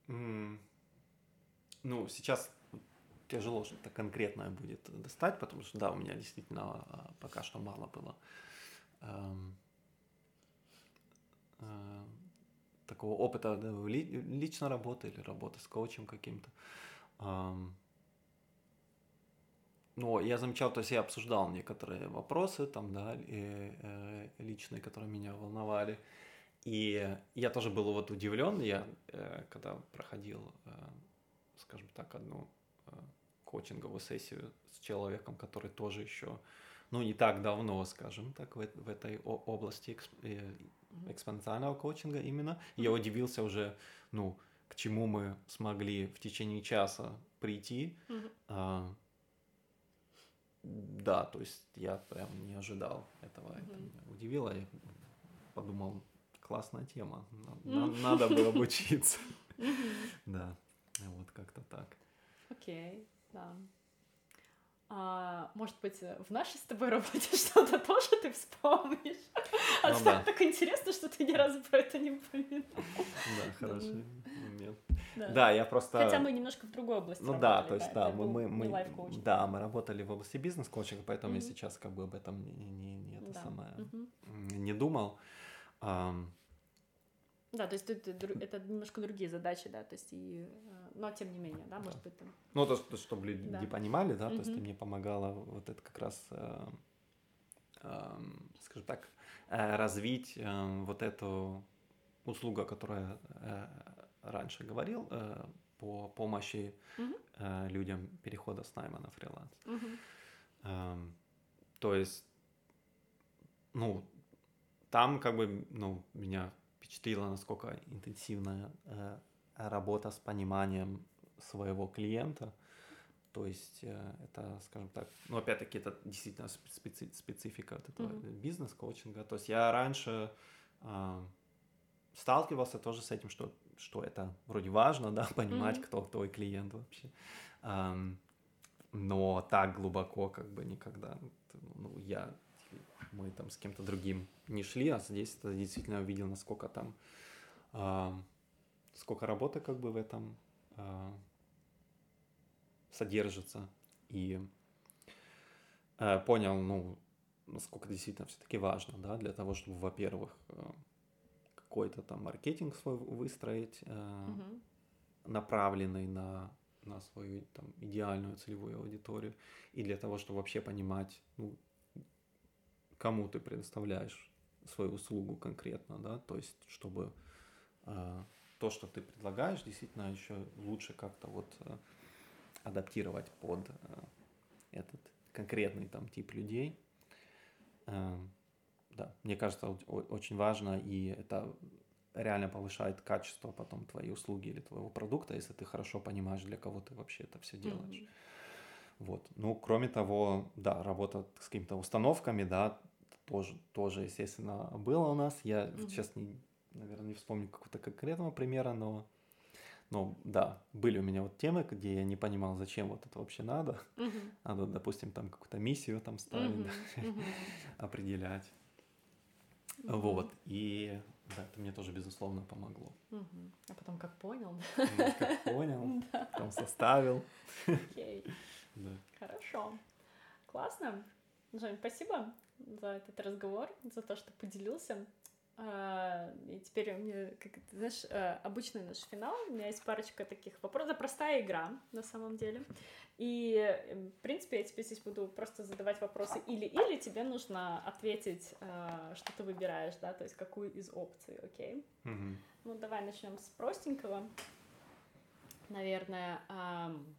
S2: Mm. Ну, сейчас тяжело что-то конкретное будет достать, потому что, да, у меня действительно а, пока что мало было эм, э, такого опыта да, ли, лично работы или работы с коучем каким-то. Эм, но я замечал, то есть я обсуждал некоторые вопросы там, да, и, э, личные, которые меня волновали. И я тоже был вот удивлен, я э, когда проходил, э, скажем так, одну э, коучинговую сессию с человеком, который тоже еще, ну, не так давно, скажем так, в, в этой области эксп, э, экспоненциального коучинга именно, я удивился уже, ну, к чему мы смогли в течение часа прийти. Э, да, то есть я прям не ожидал этого. Mm-hmm. Это меня удивило. Я подумал, классная тема. Mm-hmm. Надо бы обучиться. Mm-hmm. Да, вот как-то так.
S1: Окей, okay, да. А, может быть, в нашей с тобой работе что-то тоже ты вспомнишь? А ну, да. так интересно, что ты ни разу про это не упомянул.
S2: Да, хороший момент. Да. да, я просто...
S1: Хотя мы немножко в другой области
S2: Ну да, то есть да, мы, мы, мы, да, мы работали в области бизнес-коучинга, поэтому я сейчас как бы об этом не, не, не это да. самое, не думал.
S1: Да, то есть это, это немножко другие задачи, да, то есть и, э, но тем не менее, да, может быть там.
S2: Ну то, то чтобы люди да. понимали, да, mm-hmm. то есть ты мне помогала вот это как раз, э, э, скажем так, э, развить э, вот эту услугу, которую э, раньше говорил, э, по помощи mm-hmm. э, людям перехода с найма на фриланс. Mm-hmm. Э, то есть, ну, там как бы, ну, меня впечатлило, насколько интенсивная э, работа с пониманием своего клиента. То есть э, это, скажем так, ну опять-таки это действительно специ- специфика вот этого mm-hmm. бизнес-коучинга. То есть я раньше э, сталкивался тоже с этим, что, что это вроде важно, да, понимать, mm-hmm. кто твой клиент вообще. Um, но так глубоко как бы никогда, ну, я мы там с кем-то другим не шли, а здесь это действительно увидел, насколько там, э, сколько работы как бы в этом э, содержится. И э, понял, ну, насколько действительно все-таки важно, да, для того, чтобы, во-первых, э, какой-то там маркетинг свой выстроить, э, угу. направленный на на свою там идеальную целевую аудиторию и для того, чтобы вообще понимать, ну, кому ты предоставляешь свою услугу конкретно, да, то есть чтобы э, то, что ты предлагаешь, действительно еще лучше как-то вот э, адаптировать под э, этот конкретный там тип людей. Э, да, мне кажется, очень важно, и это реально повышает качество потом твоей услуги или твоего продукта, если ты хорошо понимаешь, для кого ты вообще это все делаешь. Mm-hmm. Вот. Ну, кроме того, да, работа с какими-то установками, да, тоже, тоже, естественно, было у нас. Я mm-hmm. сейчас, не, наверное, не вспомню какого-то конкретного примера, но, но да, были у меня вот темы, где я не понимал, зачем вот это вообще надо. Mm-hmm. Надо, допустим, там какую-то миссию там ставить, mm-hmm. определять. Mm-hmm. Вот, и да, это мне тоже, безусловно, помогло.
S1: Mm-hmm. А потом как понял?
S2: Ну, как понял, потом составил.
S1: Окей. Да. Хорошо. Классно. Жень, спасибо за этот разговор, за то, что поделился. А, и теперь у меня, как ты знаешь, э, обычный наш финал. У меня есть парочка таких вопросов. Это простая игра, на самом деле. И, в принципе, я тебе здесь буду просто задавать вопросы или-или, тебе нужно ответить, э, что ты выбираешь, да, то есть какую из опций, окей?
S2: Mm-hmm.
S1: Ну, давай начнем с простенького. Наверное, эм,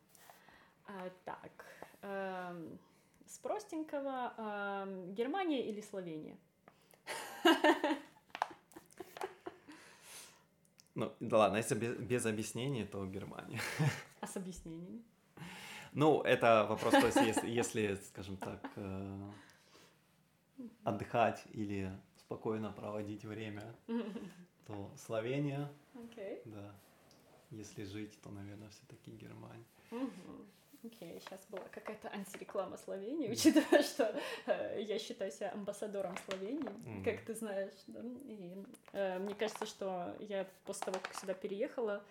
S1: э, так, эм, с простенького Германия или Словения?
S2: Ну, да ладно, если без, без объяснений, то Германия.
S1: А с объяснениями?
S2: Ну, это вопрос, то есть, если, если скажем так, э, отдыхать или спокойно проводить время, то Словения,
S1: okay.
S2: да. Если жить, то, наверное, все-таки Германия.
S1: Окей, okay, сейчас была какая-то антиреклама Словении, учитывая, что э, я считаю себя амбассадором Словении, mm-hmm. как ты знаешь, да? И э, мне кажется, что я после того, как сюда переехала,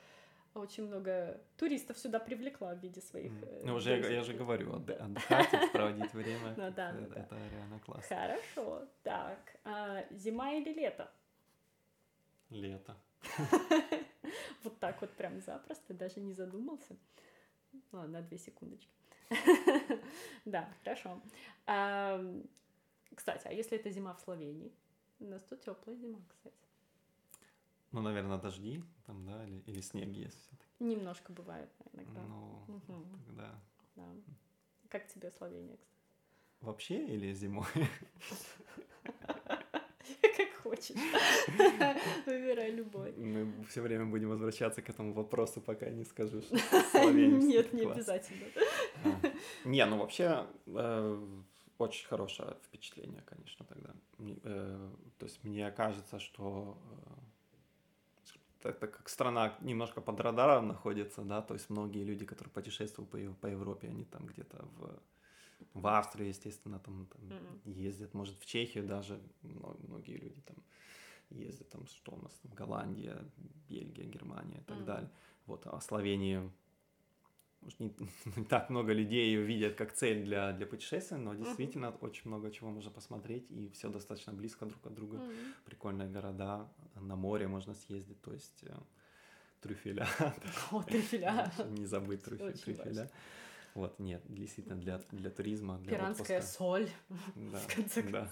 S1: очень много туристов сюда привлекла в виде своих...
S2: Mm. Ну, уже я, я же говорю, отдыхать, проводить время, ну, да, это, да. это реально классно.
S1: Хорошо, так, а, зима или лето?
S2: Лето.
S1: Вот так вот прям запросто, даже не задумался. Ладно, две секундочки. Да, хорошо. Кстати, а если это зима в Словении? У нас тут теплая зима, кстати.
S2: Ну, наверное, дожди там, да, или, или снег есть все-таки.
S1: Немножко бывает иногда.
S2: Ну, угу. тогда.
S1: Да. Как тебе Словения, кстати?
S2: Вообще или зимой?
S1: Хочешь. Выбирай любой.
S2: Мы все время будем возвращаться к этому вопросу, пока не скажу, что
S1: Нет, не обязательно.
S2: А. Не, ну вообще э, очень хорошее впечатление, конечно, тогда. Э, то есть мне кажется, что это как страна немножко под радаром находится, да, то есть многие люди, которые путешествуют по, по Европе, они там где-то в, в Австрии, естественно, там, там mm-hmm. ездят, может, в Чехию даже, многие люди там ездят, там, что у нас, там, Голландия, Бельгия, Германия и так mm-hmm. далее. Вот, а Словению может, не, не так много людей ее видят как цель для, для путешествия, но действительно uh-huh. очень много чего можно посмотреть, и все достаточно близко друг от друга. Uh-huh. Прикольные города, на море можно съездить, то есть э, трюфеля.
S1: О, трюфеля.
S2: Не забыть трюфеля. Вот, нет, действительно, для, для туризма, для
S1: Пиранская отпуска. соль,
S2: да,
S1: в конце
S2: концов.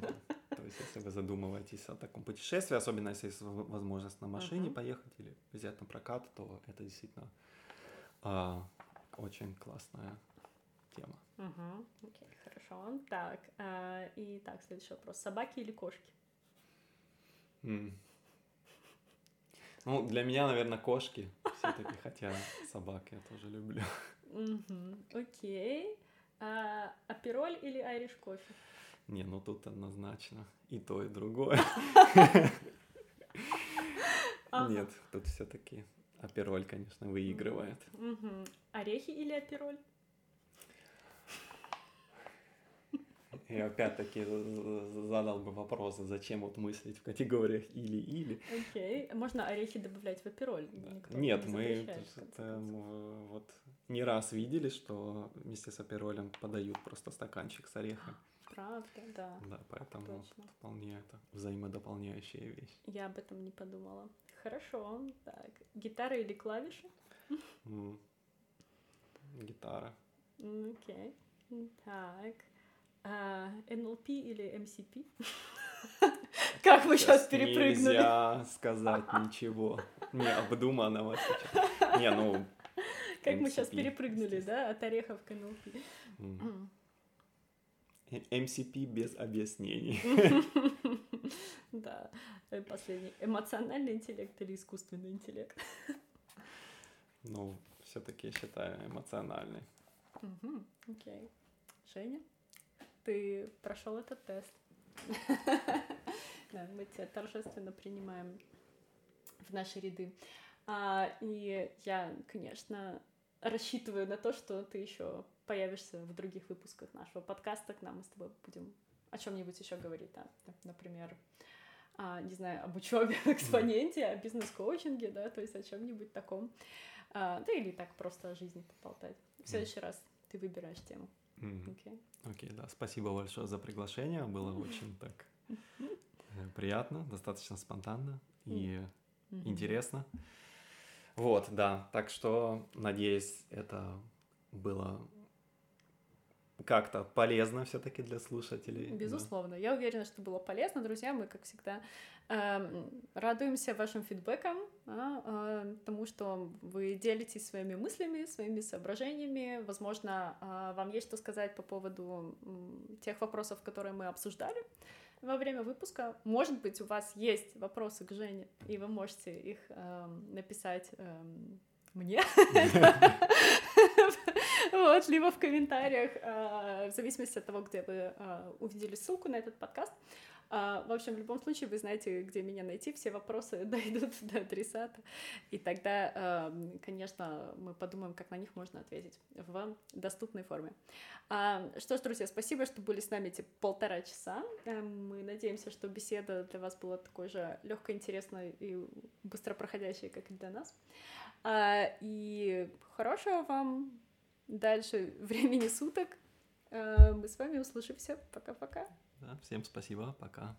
S2: Да. То есть, если вы задумываетесь о таком путешествии, особенно если есть возможность на машине поехать или взять на прокат, то это действительно а, очень классная тема.
S1: Угу. Окей, хорошо. Так, а, и так, следующий вопрос. Собаки или кошки?
S2: Mm. Ну, для меня, наверное, кошки все-таки, хотя собак я тоже люблю.
S1: Окей. А, апероль или айриш кофе?
S2: Не, ну тут однозначно и то, и другое. Нет, тут все-таки Апероль, конечно, выигрывает.
S1: Орехи или апероль?
S2: И опять-таки задал бы вопрос, зачем вот мыслить в категориях или-или.
S1: Окей, можно орехи добавлять в апероль?
S2: Никто Нет, не мы это, вот не раз видели, что вместе с аперолем подают просто стаканчик с орехом.
S1: Правда, да.
S2: Да, поэтому Точно. вполне это взаимодополняющая вещь.
S1: Я об этом не подумала. Хорошо, так. Гитара или клавиши?
S2: Гитара.
S1: Окей. Okay. Так. А, NLP или MCP? Как мы сейчас перепрыгнули?
S2: Нельзя сказать ничего необдуманного сейчас. Не, ну...
S1: Как мы сейчас перепрыгнули, да, от орехов к NLP.
S2: MCP без объяснений.
S1: Да, э, последний. Эмоциональный интеллект или искусственный интеллект?
S2: Ну, все-таки я считаю эмоциональный.
S1: Окей. Женя, ты прошел этот тест. Да, мы тебя торжественно принимаем в наши ряды. А, и я, конечно, рассчитываю на то, что ты еще появишься в других выпусках нашего подкаста. К нам мы с тобой будем о чем-нибудь еще говорить, да, например, а, не знаю, об учебе в экспоненте, о бизнес-коучинге, да, то есть о чем-нибудь таком, а, да или так просто о жизни поболтать. В следующий раз ты выбираешь тему.
S2: Окей, okay. okay, да, спасибо большое за приглашение, было очень так приятно, достаточно спонтанно и интересно. Вот, да. Так что, надеюсь, это было как-то полезно все-таки для слушателей.
S1: Безусловно. Да. Я уверена, что было полезно, друзья. Мы, как всегда, э, радуемся вашим фидбэкам, э, тому, что вы делитесь своими мыслями, своими соображениями. Возможно, э, вам есть что сказать по поводу тех вопросов, которые мы обсуждали во время выпуска. Может быть, у вас есть вопросы к Жене, и вы можете их э, написать э, мне. Вот, либо в комментариях, э, в зависимости от того, где вы э, увидели ссылку на этот подкаст. А, в общем, в любом случае, вы знаете, где меня найти, все вопросы дойдут до адресата, и тогда, эм, конечно, мы подумаем, как на них можно ответить в доступной форме. Что ж, друзья, спасибо, что были с нами эти полтора часа. Мы надеемся, что беседа для вас была такой же легкой, интересной и быстро проходящей, как и для нас. И хорошего вам дальше времени суток. Э, мы с вами услышимся. Пока-пока.
S2: Да, всем спасибо, пока.